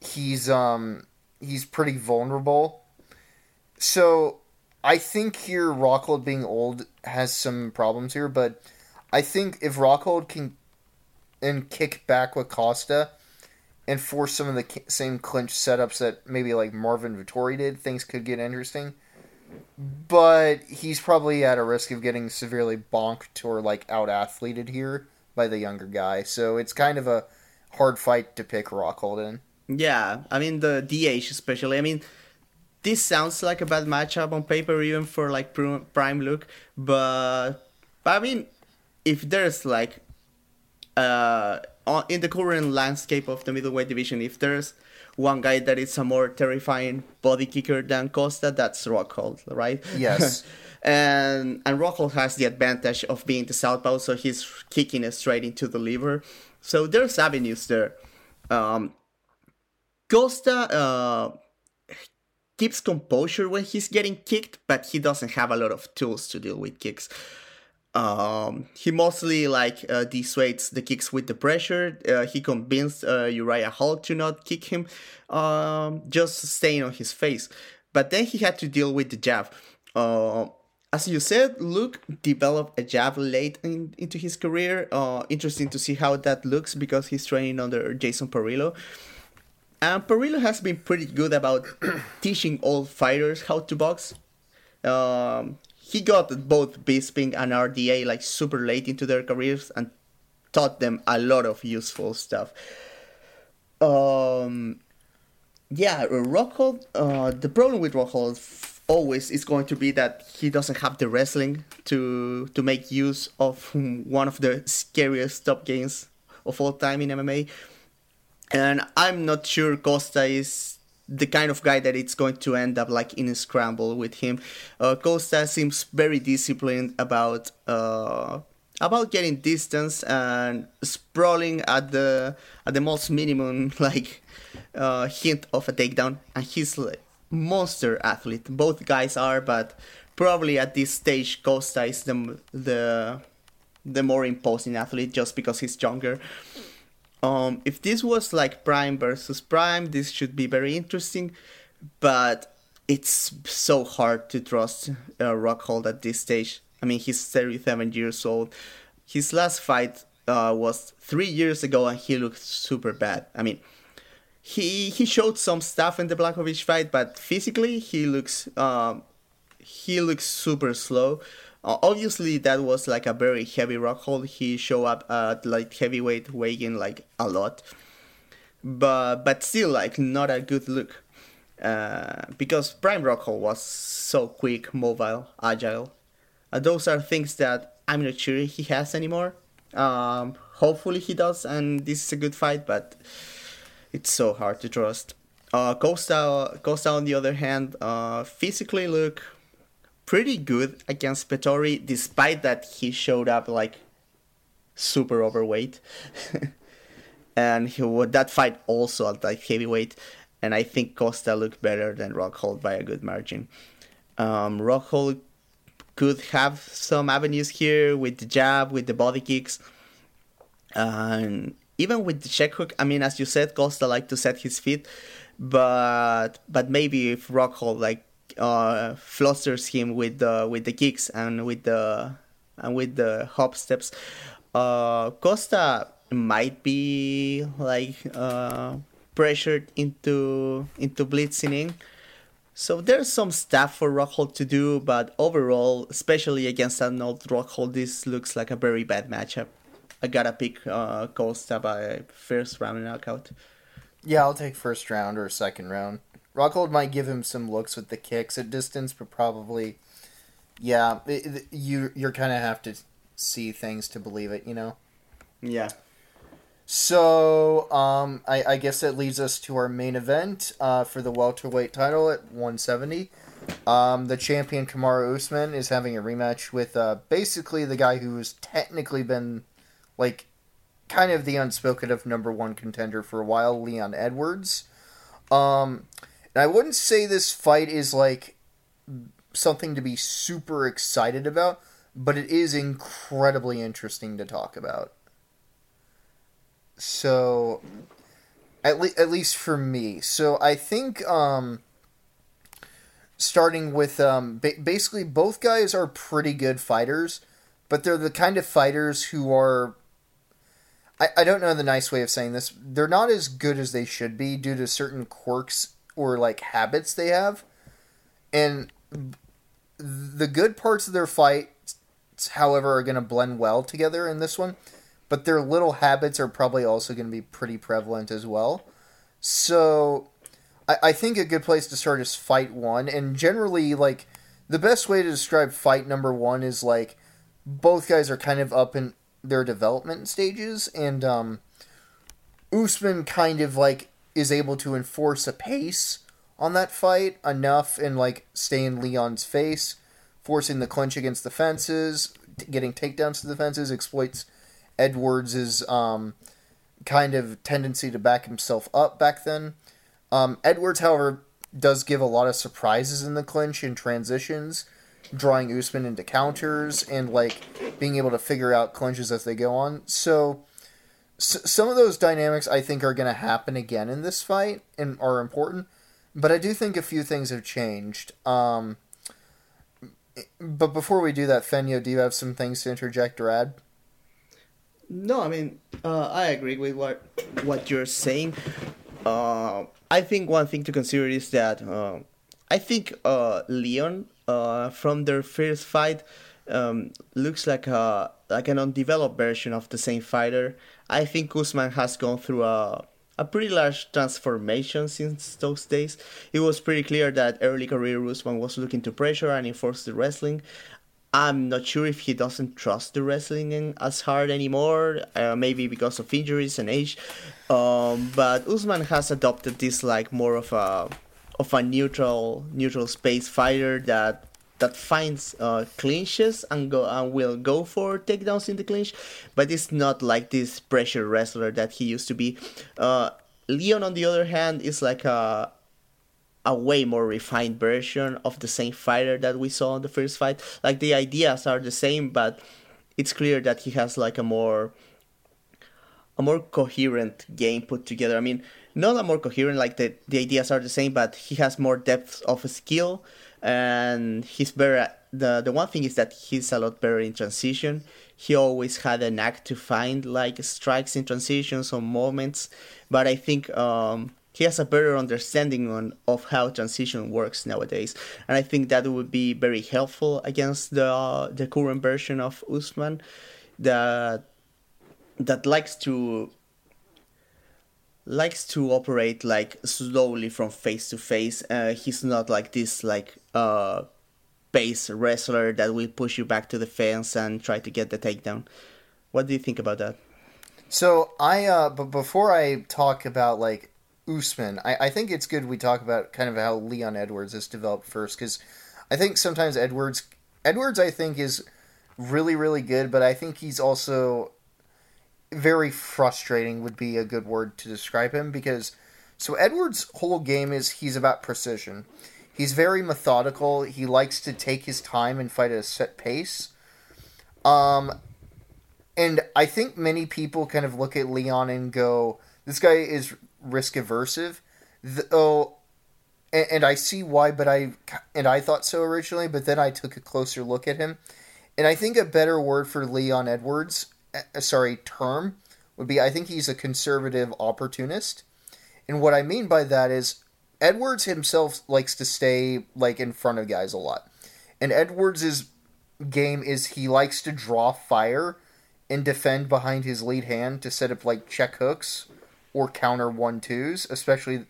he's um he's pretty vulnerable. So I think here Rockhold being old has some problems here, but I think if Rockhold can and kick back with Costa and force some of the same clinch setups that maybe like Marvin Vettori did, things could get interesting. But he's probably at a risk of getting severely bonked or like out athleted here by the younger guy. So it's kind of a hard fight to pick Rockhold in. Yeah, I mean the DH especially. I mean, this sounds like a bad matchup on paper, even for like prime look. But, I mean, if there's like, uh, in the current landscape of the middleweight division, if there's one guy that is a more terrifying body kicker than Costa, that's Rockhold, right? Yes. and and Rockhold has the advantage of being the southpaw, so he's kicking it straight into the liver. So there's avenues there. Um, Costa uh, keeps composure when he's getting kicked, but he doesn't have a lot of tools to deal with kicks. Um, he mostly like uh, dissuades the kicks with the pressure. Uh, he convinced uh, Uriah Hall to not kick him, um, just staying on his face. But then he had to deal with the jab. Uh, as you said, Luke developed a jab late in, into his career. Uh, interesting to see how that looks because he's training under Jason Parillo. And Parillo has been pretty good about teaching all fighters how to box. Um, he got both Bisping and RDA like super late into their careers and taught them a lot of useful stuff. Um, yeah, Rockhold. Uh, the problem with Rockhold always is going to be that he doesn't have the wrestling to to make use of one of the scariest top games of all time in MMA. And I'm not sure Costa is the kind of guy that it's going to end up like in a scramble with him. Uh, Costa seems very disciplined about uh, about getting distance and sprawling at the at the most minimum like uh, hint of a takedown, and he's like monster athlete. Both guys are, but probably at this stage Costa is the the the more imposing athlete just because he's younger. Um, if this was like Prime versus Prime, this should be very interesting, but it's so hard to trust uh, Rockhold at this stage. I mean, he's 37 years old. His last fight uh, was three years ago, and he looked super bad. I mean, he he showed some stuff in the Blachowicz fight, but physically he looks um, he looks super slow. Uh, obviously, that was like a very heavy Rockhold. He showed up at like heavyweight, weighing like a lot, but but still like not a good look. Uh, because Prime Rockhold was so quick, mobile, agile. Uh, those are things that I'm not sure he has anymore. Um, hopefully he does, and this is a good fight, but it's so hard to trust. Uh, Costa, Costa on the other hand, uh, physically look pretty good against Vettori, despite that he showed up like super overweight. and he would that fight also at like heavyweight, and I think Costa looked better than Rockhold by a good margin. Um, Rockhold could have some avenues here with the jab, with the body kicks, and even with the check hook. I mean, as you said, Costa like to set his feet, but but maybe if Rockhold like uh, flusters him with the with the kicks and with the and with the hop steps. Uh, Costa might be like uh, pressured into into blitzing. So there's some stuff for Rockhold to do, but overall, especially against an old Rockhold, this looks like a very bad matchup. I gotta pick uh, Costa by first round knockout. Yeah, I'll take first round or second round. Rockhold might give him some looks with the kicks at distance, but probably, yeah, it, it, you you're kind of have to see things to believe it, you know. Yeah. So, um, I, I guess that leads us to our main event uh, for the welterweight title at 170. Um, the champion Kamaru Usman is having a rematch with uh, basically the guy who's technically been like kind of the unspoken of number one contender for a while, Leon Edwards. Um, I wouldn't say this fight is like something to be super excited about, but it is incredibly interesting to talk about. So, at, le- at least for me. So I think um, starting with um, ba- basically both guys are pretty good fighters, but they're the kind of fighters who are. I, I don't know the nice way of saying this. They're not as good as they should be due to certain quirks or like habits they have. And the good parts of their fight, however, are going to blend well together in this one, but their little habits are probably also going to be pretty prevalent as well. So, I, I think a good place to start is fight one, and generally, like the best way to describe fight number one is like both guys are kind of up in their development stages, and um, Usman kind of like is able to enforce a pace on that fight enough and like stay in Leon's face, forcing the clinch against the fences, t- getting takedowns to the fences, exploits Edwards' um, kind of tendency to back himself up back then. Um, Edwards, however, does give a lot of surprises in the clinch and transitions, drawing Usman into counters and like being able to figure out clinches as they go on. So some of those dynamics I think are going to happen again in this fight and are important, but I do think a few things have changed. Um, but before we do that, Feño, do you have some things to interject or add? No, I mean uh, I agree with what what you're saying. Uh, I think one thing to consider is that uh, I think uh, Leon uh, from their first fight um, looks like a like an undeveloped version of the same fighter. I think Usman has gone through a a pretty large transformation since those days. It was pretty clear that early career Usman was looking to pressure and enforce the wrestling. I'm not sure if he doesn't trust the wrestling as hard anymore, uh, maybe because of injuries and age. Um, but Usman has adopted this like more of a of a neutral neutral space fighter that that finds uh, clinches and go and will go for takedowns in the clinch, but it's not like this pressure wrestler that he used to be. Uh, Leon, on the other hand, is like a a way more refined version of the same fighter that we saw in the first fight. Like the ideas are the same, but it's clear that he has like a more a more coherent game put together. I mean, not a more coherent like the the ideas are the same, but he has more depth of skill and he's better at, the the one thing is that he's a lot better in transition. He always had a knack to find like strikes in transitions or moments, but I think um, he has a better understanding on of how transition works nowadays, and I think that would be very helpful against the uh, the current version of Usman that that likes to likes to operate like slowly from face to face. Uh, he's not like this like uh base wrestler that will push you back to the fence and try to get the takedown. What do you think about that? So I uh but before I talk about like Usman, I, I think it's good we talk about kind of how Leon Edwards has developed first because I think sometimes Edwards Edwards I think is really really good, but I think he's also very frustrating would be a good word to describe him because so Edwards' whole game is he's about precision. He's very methodical. He likes to take his time and fight at a set pace. Um, and I think many people kind of look at Leon and go, "This guy is risk aversive." Though, and, and I see why, but I and I thought so originally, but then I took a closer look at him, and I think a better word for Leon Edwards uh, sorry, term would be I think he's a conservative opportunist. And what I mean by that is Edwards himself likes to stay like in front of guys a lot. And Edwards's game is he likes to draw fire and defend behind his lead hand to set up like check hooks or counter one twos, especially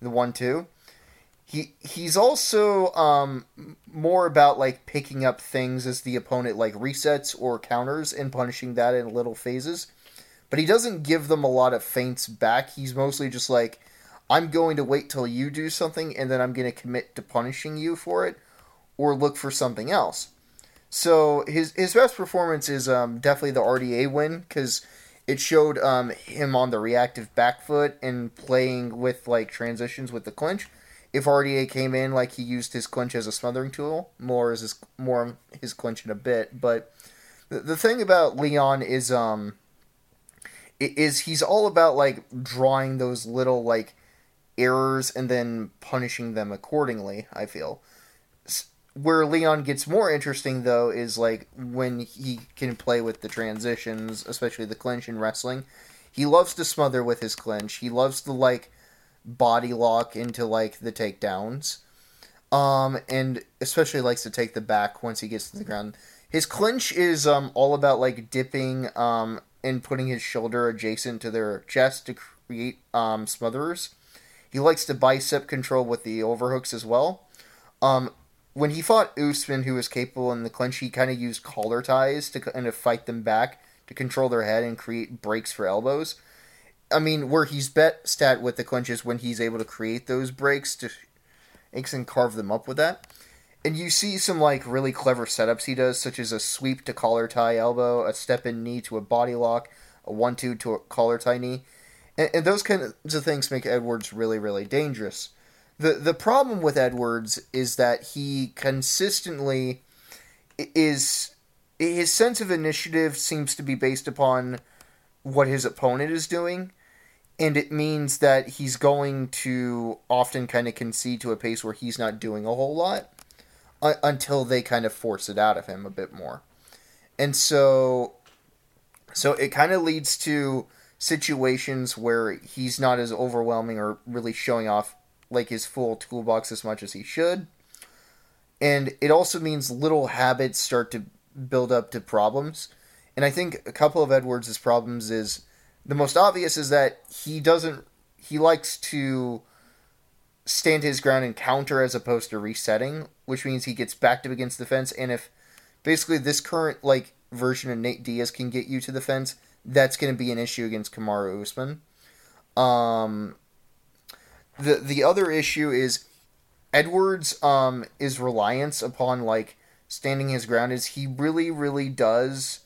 the one two he he's also um, more about like picking up things as the opponent like resets or counters and punishing that in little phases. But he doesn't give them a lot of feints back. He's mostly just like, I'm going to wait till you do something and then I'm going to commit to punishing you for it or look for something else. So his his best performance is um, definitely the RDA win because it showed um, him on the reactive back foot and playing with like transitions with the clinch if RDA came in like he used his clinch as a smothering tool, more as his more his clinch in a bit. But the, the thing about Leon is um is he's all about like drawing those little like errors and then punishing them accordingly. I feel where Leon gets more interesting though is like when he can play with the transitions, especially the clinch in wrestling. He loves to smother with his clinch. He loves to like body lock into like the takedowns. um, and especially likes to take the back once he gets to the ground. His clinch is um, all about like dipping um, and putting his shoulder adjacent to their chest to create um, smotherers. He likes to bicep control with the overhooks as well. Um, when he fought Usman, who was capable in the clinch, he kind of used collar ties to kind of fight them back to control their head and create breaks for elbows. I mean, where he's bet stat with the clinches when he's able to create those breaks to and carve them up with that. And you see some like really clever setups he does, such as a sweep to collar tie elbow, a step in knee to a body lock, a one two to a collar tie knee, and, and those kinds of things make Edwards really really dangerous. the The problem with Edwards is that he consistently is his sense of initiative seems to be based upon what his opponent is doing and it means that he's going to often kind of concede to a pace where he's not doing a whole lot uh, until they kind of force it out of him a bit more. And so so it kind of leads to situations where he's not as overwhelming or really showing off like his full toolbox as much as he should. And it also means little habits start to build up to problems. And I think a couple of Edwards' problems is the most obvious is that he doesn't he likes to stand his ground and counter as opposed to resetting, which means he gets backed up against the fence. And if basically this current like version of Nate Diaz can get you to the fence, that's going to be an issue against Kamaru Usman. Um, the the other issue is Edwards um is reliance upon like standing his ground is he really really does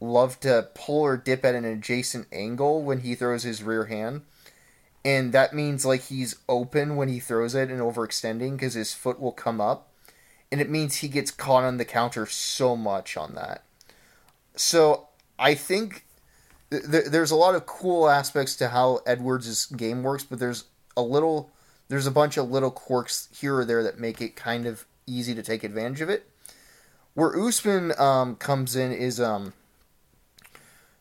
love to pull or dip at an adjacent angle when he throws his rear hand. And that means like he's open when he throws it and overextending because his foot will come up. And it means he gets caught on the counter so much on that. So I think th- th- there's a lot of cool aspects to how Edwards' game works, but there's a little, there's a bunch of little quirks here or there that make it kind of easy to take advantage of it. Where Usman um, comes in is um,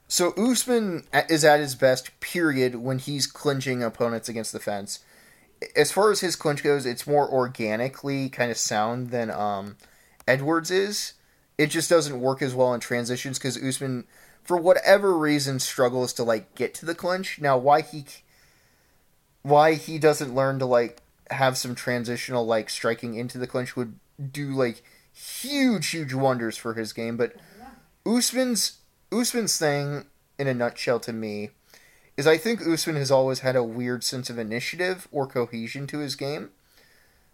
so Usman is at his best, period, when he's clinching opponents against the fence. As far as his clinch goes, it's more organically kind of sound than um, Edwards is. It just doesn't work as well in transitions because Usman, for whatever reason, struggles to like get to the clinch. Now, why he why he doesn't learn to like have some transitional like striking into the clinch would do like huge, huge wonders for his game. But Usman's Usman's thing, in a nutshell, to me, is I think Usman has always had a weird sense of initiative or cohesion to his game.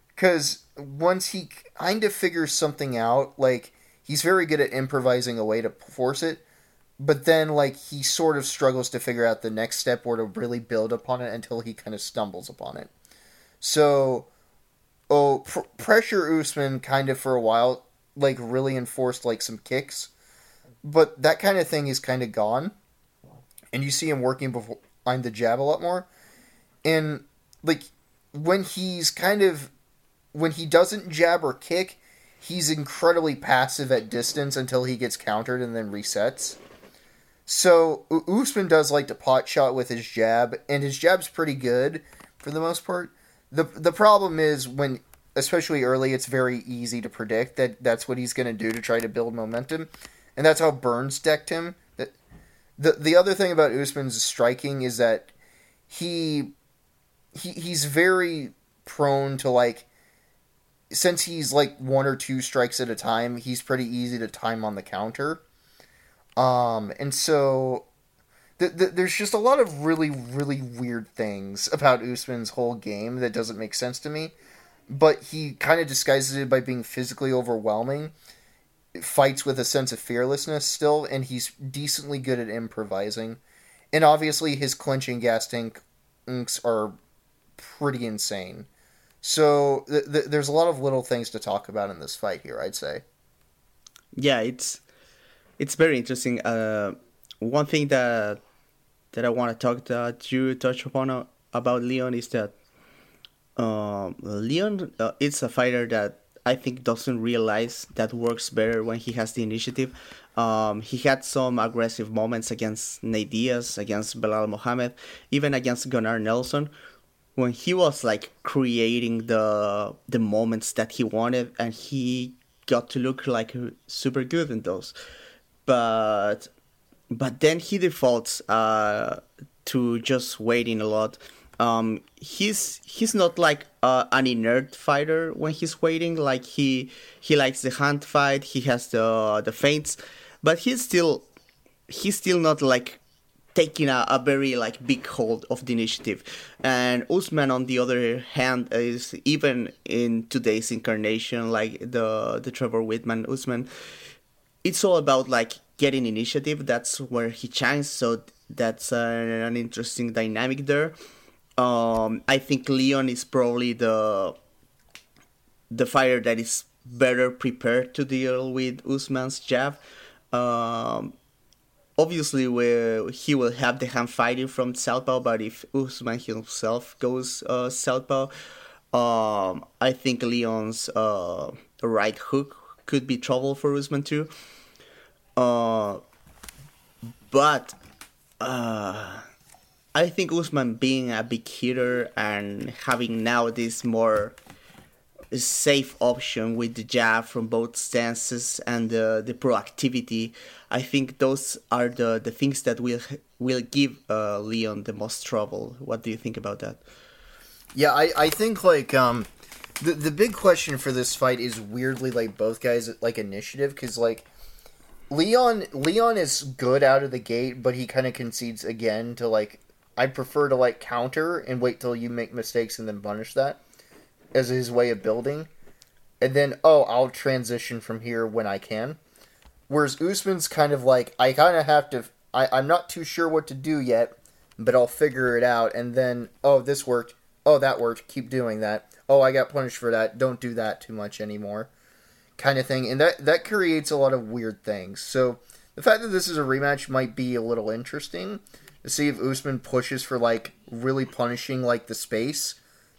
Because once he kind of figures something out, like, he's very good at improvising a way to force it, but then, like, he sort of struggles to figure out the next step or to really build upon it until he kind of stumbles upon it. So, oh, pr- pressure Usman kind of for a while, like, really enforced, like, some kicks but that kind of thing is kind of gone, and you see him working behind the jab a lot more. And like when he's kind of when he doesn't jab or kick, he's incredibly passive at distance until he gets countered and then resets. So Usman does like to pot shot with his jab, and his jab's pretty good for the most part. the The problem is when, especially early, it's very easy to predict that that's what he's going to do to try to build momentum and that's how Burns decked him. That the the other thing about Usman's striking is that he he he's very prone to like since he's like one or two strikes at a time, he's pretty easy to time on the counter. Um, and so th- th- there's just a lot of really, really weird things about Usman's whole game that doesn't make sense to me. But he kind of disguises it by being physically overwhelming fights with a sense of fearlessness still, and he's decently good at improvising. And obviously, his clinching gas tanks are pretty insane. So th- there's a lot of little things to talk about in this fight here. I'd say. Yeah, it's it's very interesting. Uh, one thing that that I want to talk that you touch upon uh, about Leon is that um, Leon uh, it's a fighter that I think doesn't realize that works better when he has the initiative. Um, he had some aggressive moments against Nate Diaz, against Belal Muhammad, even against Gunnar Nelson, when he was like creating the the moments that he wanted and he got to look like super good in those but but then he defaults uh, to just waiting a lot. Um, he's he's not like uh, an inert fighter when he's waiting. Like he he likes the hand fight. He has the the feints. But he's still he's still not like taking a, a very like big hold of the initiative. And Usman on the other hand is even in today's incarnation, like the the Trevor Wittman Usman, it's all about like getting initiative. That's where he shines. So that's uh, an interesting dynamic there. Um, I think Leon is probably the the fighter that is better prepared to deal with Usman's jab. Um, obviously where he will have the hand fighting from southpaw but if Usman himself goes uh, southpaw um, I think Leon's uh, right hook could be trouble for Usman too uh, but uh, I think Usman being a big hitter and having now this more safe option with the jab from both stances and the, the proactivity. I think those are the, the things that will will give uh, Leon the most trouble. What do you think about that? Yeah, I, I think like um the the big question for this fight is weirdly like both guys like initiative because like Leon Leon is good out of the gate, but he kind of concedes again to like I prefer to like counter and wait till you make mistakes and then punish that as his way of building, and then oh, I'll transition from here when I can. Whereas Usman's kind of like I kind of have to. I, I'm not too sure what to do yet, but I'll figure it out. And then oh, this worked. Oh, that worked. Keep doing that. Oh, I got punished for that. Don't do that too much anymore. Kind of thing, and that that creates a lot of weird things. So the fact that this is a rematch might be a little interesting to see if Usman pushes for like really punishing like the space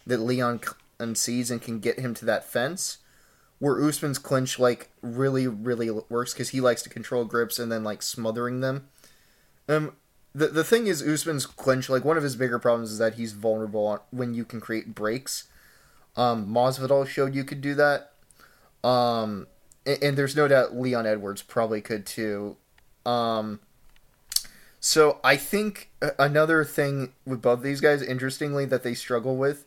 that Leon and sees and can get him to that fence. Where Usman's clinch like really really works because he likes to control grips and then like smothering them. Um, the the thing is Usman's clinch like one of his bigger problems is that he's vulnerable when you can create breaks. Um, Masvidal showed you could do that. Um, and, and there's no doubt Leon Edwards probably could too. Um, so I think another thing with both these guys, interestingly, that they struggle with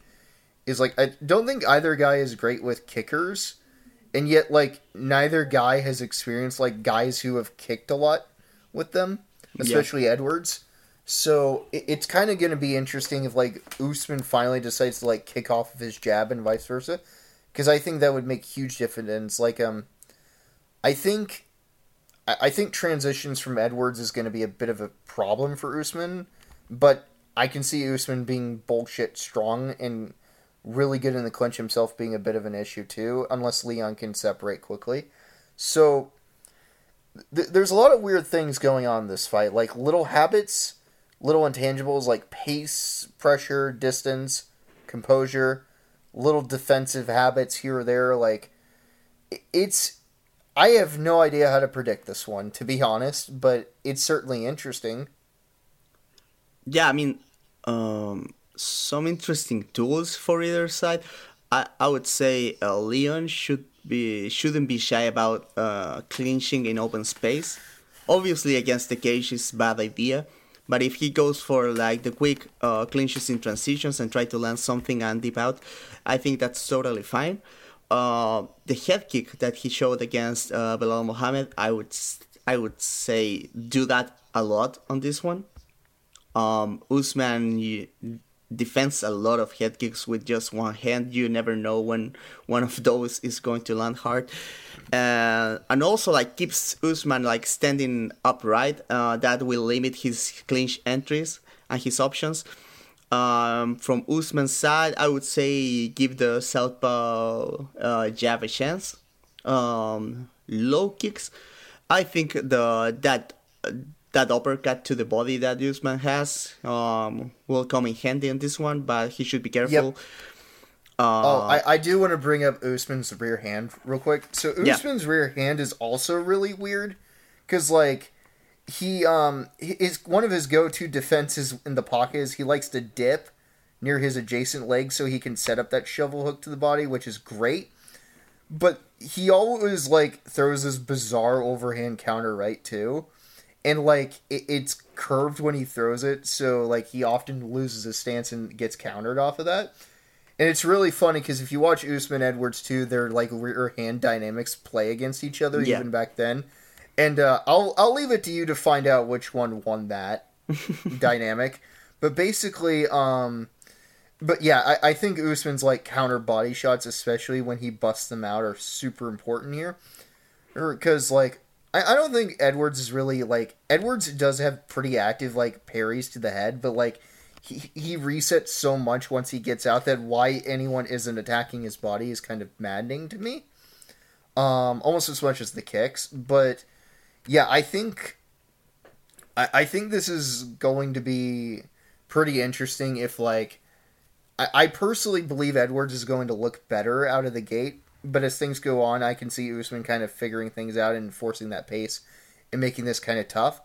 is like I don't think either guy is great with kickers, and yet like neither guy has experienced like guys who have kicked a lot with them, especially yeah. Edwards. So it's kind of going to be interesting if like Usman finally decides to like kick off of his jab and vice versa, because I think that would make huge dividends. Like um, I think. I think transitions from Edwards is going to be a bit of a problem for Usman, but I can see Usman being bullshit strong and really good in the clinch himself being a bit of an issue too, unless Leon can separate quickly. So th- there's a lot of weird things going on in this fight, like little habits, little intangibles like pace, pressure, distance, composure, little defensive habits here or there. Like it's, I have no idea how to predict this one to be honest, but it's certainly interesting. Yeah, I mean, um, some interesting tools for either side. I, I would say uh, Leon should be shouldn't be shy about uh, clinching in open space. Obviously, against the cage is bad idea, but if he goes for like the quick uh, clinches in transitions and try to land something and deep out, I think that's totally fine. Uh, the head kick that he showed against uh, Belal Muhammad, I would I would say do that a lot on this one. Um, Usman defends a lot of head kicks with just one hand. You never know when one of those is going to land hard. Uh, and also like keeps Usman like standing upright. Uh, that will limit his clinch entries and his options. Um, from Usman's side, I would say give the southpaw uh, jab a chance. Um, low kicks, I think the that that uppercut to the body that Usman has um, will come in handy in this one, but he should be careful. Yep. Uh, oh, I, I do want to bring up Usman's rear hand real quick. So Usman's yeah. rear hand is also really weird because like he um is one of his go to defenses in the pocket is he likes to dip near his adjacent leg so he can set up that shovel hook to the body, which is great. But he always like throws this bizarre overhand counter right too. And like it, it's curved when he throws it, so like he often loses his stance and gets countered off of that. And it's really funny because if you watch Usman Edwards too, their like rear hand dynamics play against each other Yeah. even back then. And uh, I'll I'll leave it to you to find out which one won that dynamic. But basically, um, but yeah, I, I think Usman's like counter body shots, especially when he busts them out, are super important here. Because like I, I don't think Edwards is really like Edwards does have pretty active like parries to the head, but like he he resets so much once he gets out that why anyone isn't attacking his body is kind of maddening to me. Um, almost as much as the kicks, but yeah, I think I, I think this is going to be pretty interesting if like I, I personally believe Edwards is going to look better out of the gate, but as things go on, I can see Usman kind of figuring things out and forcing that pace and making this kind of tough.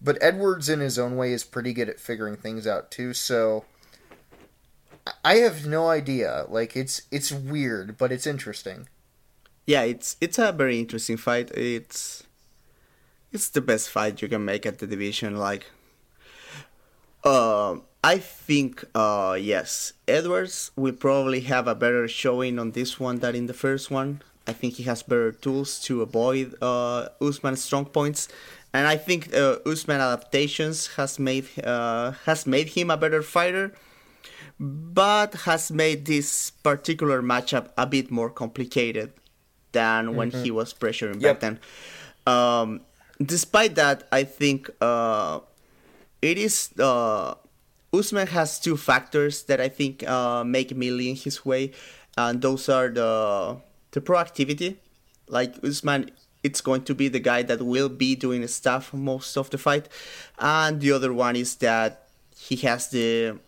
But Edwards, in his own way, is pretty good at figuring things out too. So I- have no idea. Like it's it's weird, but it's interesting. Yeah, it's it's a very interesting fight. It's it's the best fight you can make at the division. Like, um, I think, uh, yes, Edwards will probably have a better showing on this one than in the first one. I think he has better tools to avoid uh, Usman's strong points, and I think uh, Usman adaptations has made uh, has made him a better fighter but has made this particular matchup a bit more complicated than when he was pressuring Yep. back then. Um, despite that, I think uh, it is uh, Usman has two factors that I think uh, make me lean his way, and those are the the proactivity. Like Usman, it's going to be the guy that will be doing the stuff most of the fight, and the other one is that he has the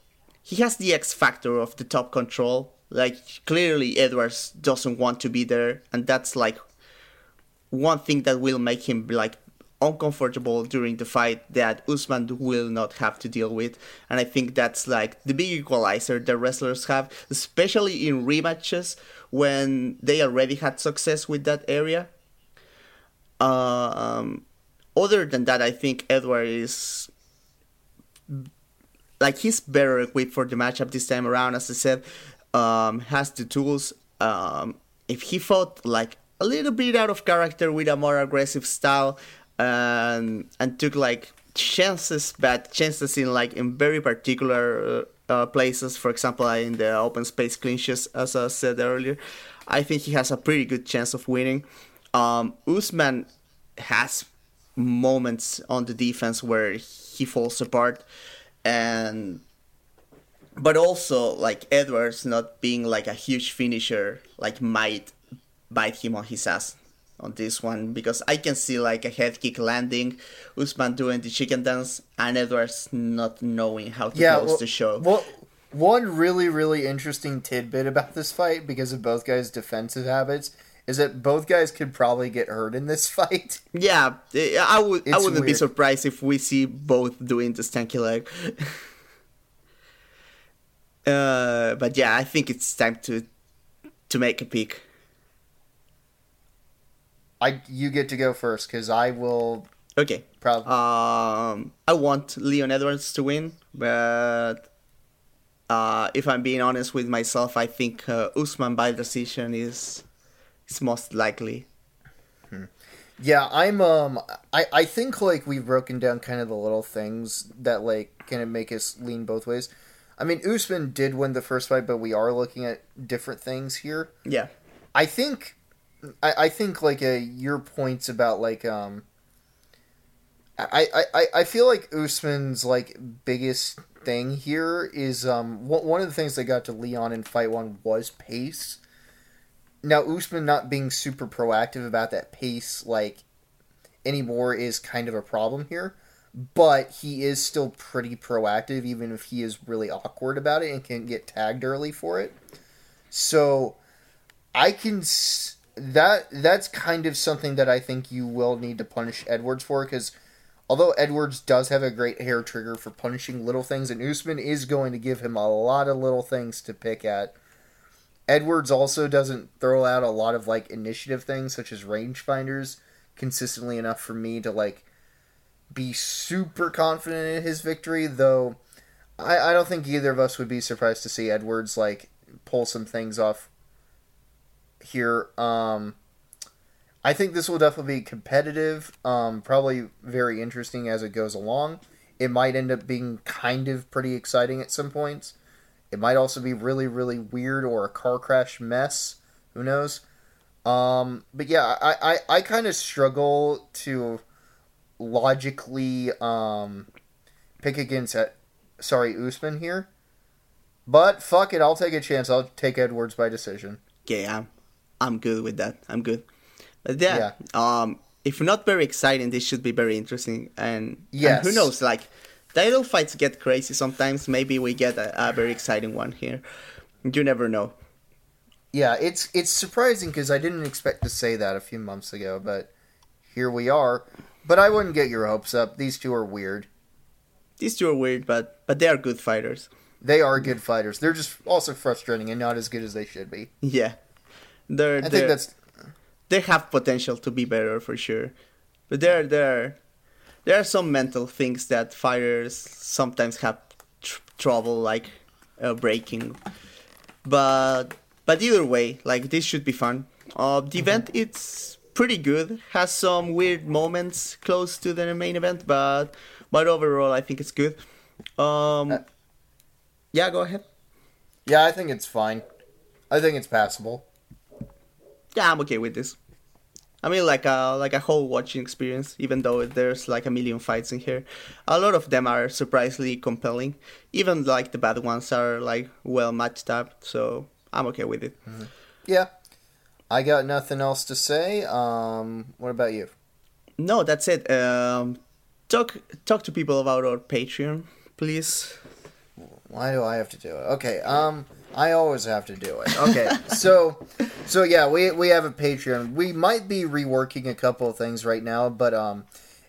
he has the X factor of the top control. Like clearly Edwards doesn't want to be there, and that's like one thing that will make him like uncomfortable during the fight that Usman will not have to deal with. And I think that's like the big equalizer that wrestlers have, especially in rematches when they already had success with that area. Um, other than that, I think Edward is like he's better equipped for the matchup this time around. As I said, um, has the tools. Um, if he fought like a little bit out of character with a more aggressive style, and and took like chances, bad chances in like in very particular uh, uh, places, for example, in the open space clinches, as I said earlier, I think he has a pretty good chance of winning. Um, Usman has moments on the defense where he falls apart and but also like Edwards not being like a huge finisher like might bite him on his ass on this one because I can see like a head kick landing, Usman doing the chicken dance, and Edwards not knowing how to Yeah, close well, the show. well, one really really interesting tidbit about this fight because of both guys' defensive habits is that both guys could probably get hurt in this fight. yeah, eh, I would, I wouldn't be surprised if we see both doing the stanky leg. uh, but yeah, I think it's time to to make a pick. I you get to go first because I will Okay. probably. Um, I want Leon Edwards to win, but uh, if I'm being honest with myself, I think uh, Usman by decision is is most likely. Yeah, I'm um I I think like we've broken down kind of the little things that like kind of make us lean both ways. I mean, Usman did win the first fight, but we are looking at different things here. Yeah. I think I, I think like uh, your points about like um I, I, I- feel like Usman's like biggest thing here is um one one of the things they got to Leon in fight one was pace. Now Usman not being super proactive about that pace like anymore is kind of a problem here, but he is still pretty proactive even if he is really awkward about it and can get tagged early for it. So I can s- that that's kind of something that I think you will need to punish Edwards for because although Edwards does have a great hair trigger for punishing little things, and Usman is going to give him a lot of little things to pick at. Edwards also doesn't throw out a lot of like initiative things such as rangefinders consistently enough for me to like be super confident in his victory, though I, I don't think either of us would be surprised to see Edwards like pull some things off here. Um I think this will definitely be competitive, um, probably very interesting as it goes along. It might end up being kind of pretty exciting at some points. It might also be really, really weird or a car crash mess. Who knows? Um, but yeah, I, I, I kind of struggle to logically um, pick against, uh, sorry, Usman here. But fuck it, I'll take a chance. I'll take Edwards by decision. Yeah, I'm, good with that. I'm good. But yeah, yeah. um, if not very exciting, this should be very interesting. And, yes. and who knows, like title fights get crazy sometimes. Maybe we get a, a very exciting one here. You never know. Yeah, it's it's surprising because I didn't expect to say that a few months ago, but here we are. But I wouldn't get your hopes up. These two are weird. These two are weird, but but they are good fighters. They are good fighters. They're just also frustrating and not as good as they should be. Yeah, they're. I they're, think that's. They have potential to be better for sure, but there there there are some mental things that fighters sometimes have tr- trouble like uh, breaking. But but either way, like this should be fun. Uh, the mm-hmm. event it's pretty good. Has some weird moments close to the main event, but but overall I think it's good. Um, uh, yeah, go ahead. Yeah, I think it's fine. I think it's passable. Yeah, I'm okay with this. I mean, like a like a whole watching experience. Even though there's like a million fights in here, a lot of them are surprisingly compelling. Even like the bad ones are like well matched up. So I'm okay with it. Mm-hmm. Yeah, I got nothing else to say. Um, what about you? No, that's it. Um, talk talk to people about our Patreon, please. Why do I have to do it? Okay. Um. I always have to do it. Okay, so so yeah, we we have a Patreon. We might be reworking a couple of things right now, but um,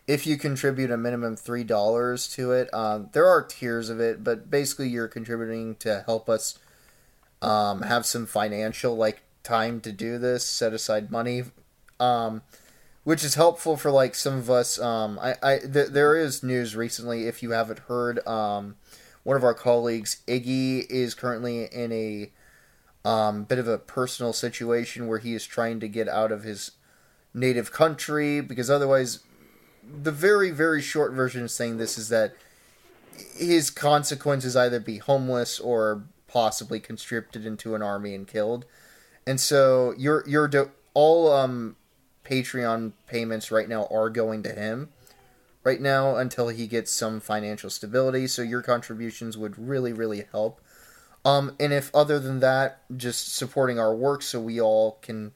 if you contribute a minimum three dollars to it, um, there are tiers of it, but basically you're contributing to help us um have some financial like time to do this, set aside money, um, which is helpful for like some of us. Um, I I th- there is news recently if you haven't heard um one of our colleagues, Iggy, is currently in a um, bit of a personal situation where he is trying to get out of his native country because otherwise, the very, very short version of saying this is that his consequences either be homeless or possibly conscripted into an army and killed. And so your your all um Patreon payments right now are going to him right now until he gets some financial stability. So your contributions would really, really help. Um, and if other than that, just supporting our work so we all can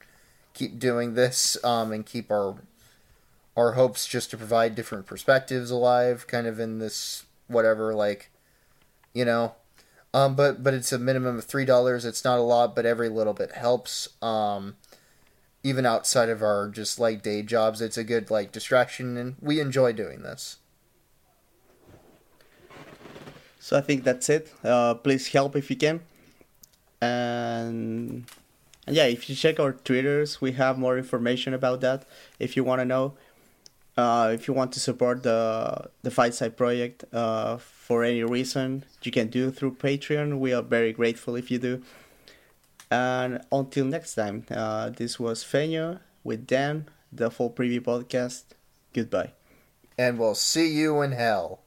keep doing this um, and keep our our hopes just to provide different perspectives alive, kind of in this whatever like, you know. Um, but but it's a minimum of three dollars. It's not a lot, but every little bit helps. Um, even outside of our just like day jobs it's a good like distraction and we enjoy doing this. So i think that's it. Uh, please help if you can. And, and yeah if you check our twitters we have more information about that. If you want to know uh, if you want to support the the Fight Site project uh, for any reason you can do through patreon. We are very grateful if you do and until next time, uh, this was Feño with Dan, the full preview podcast. Goodbye. And we'll see you in hell.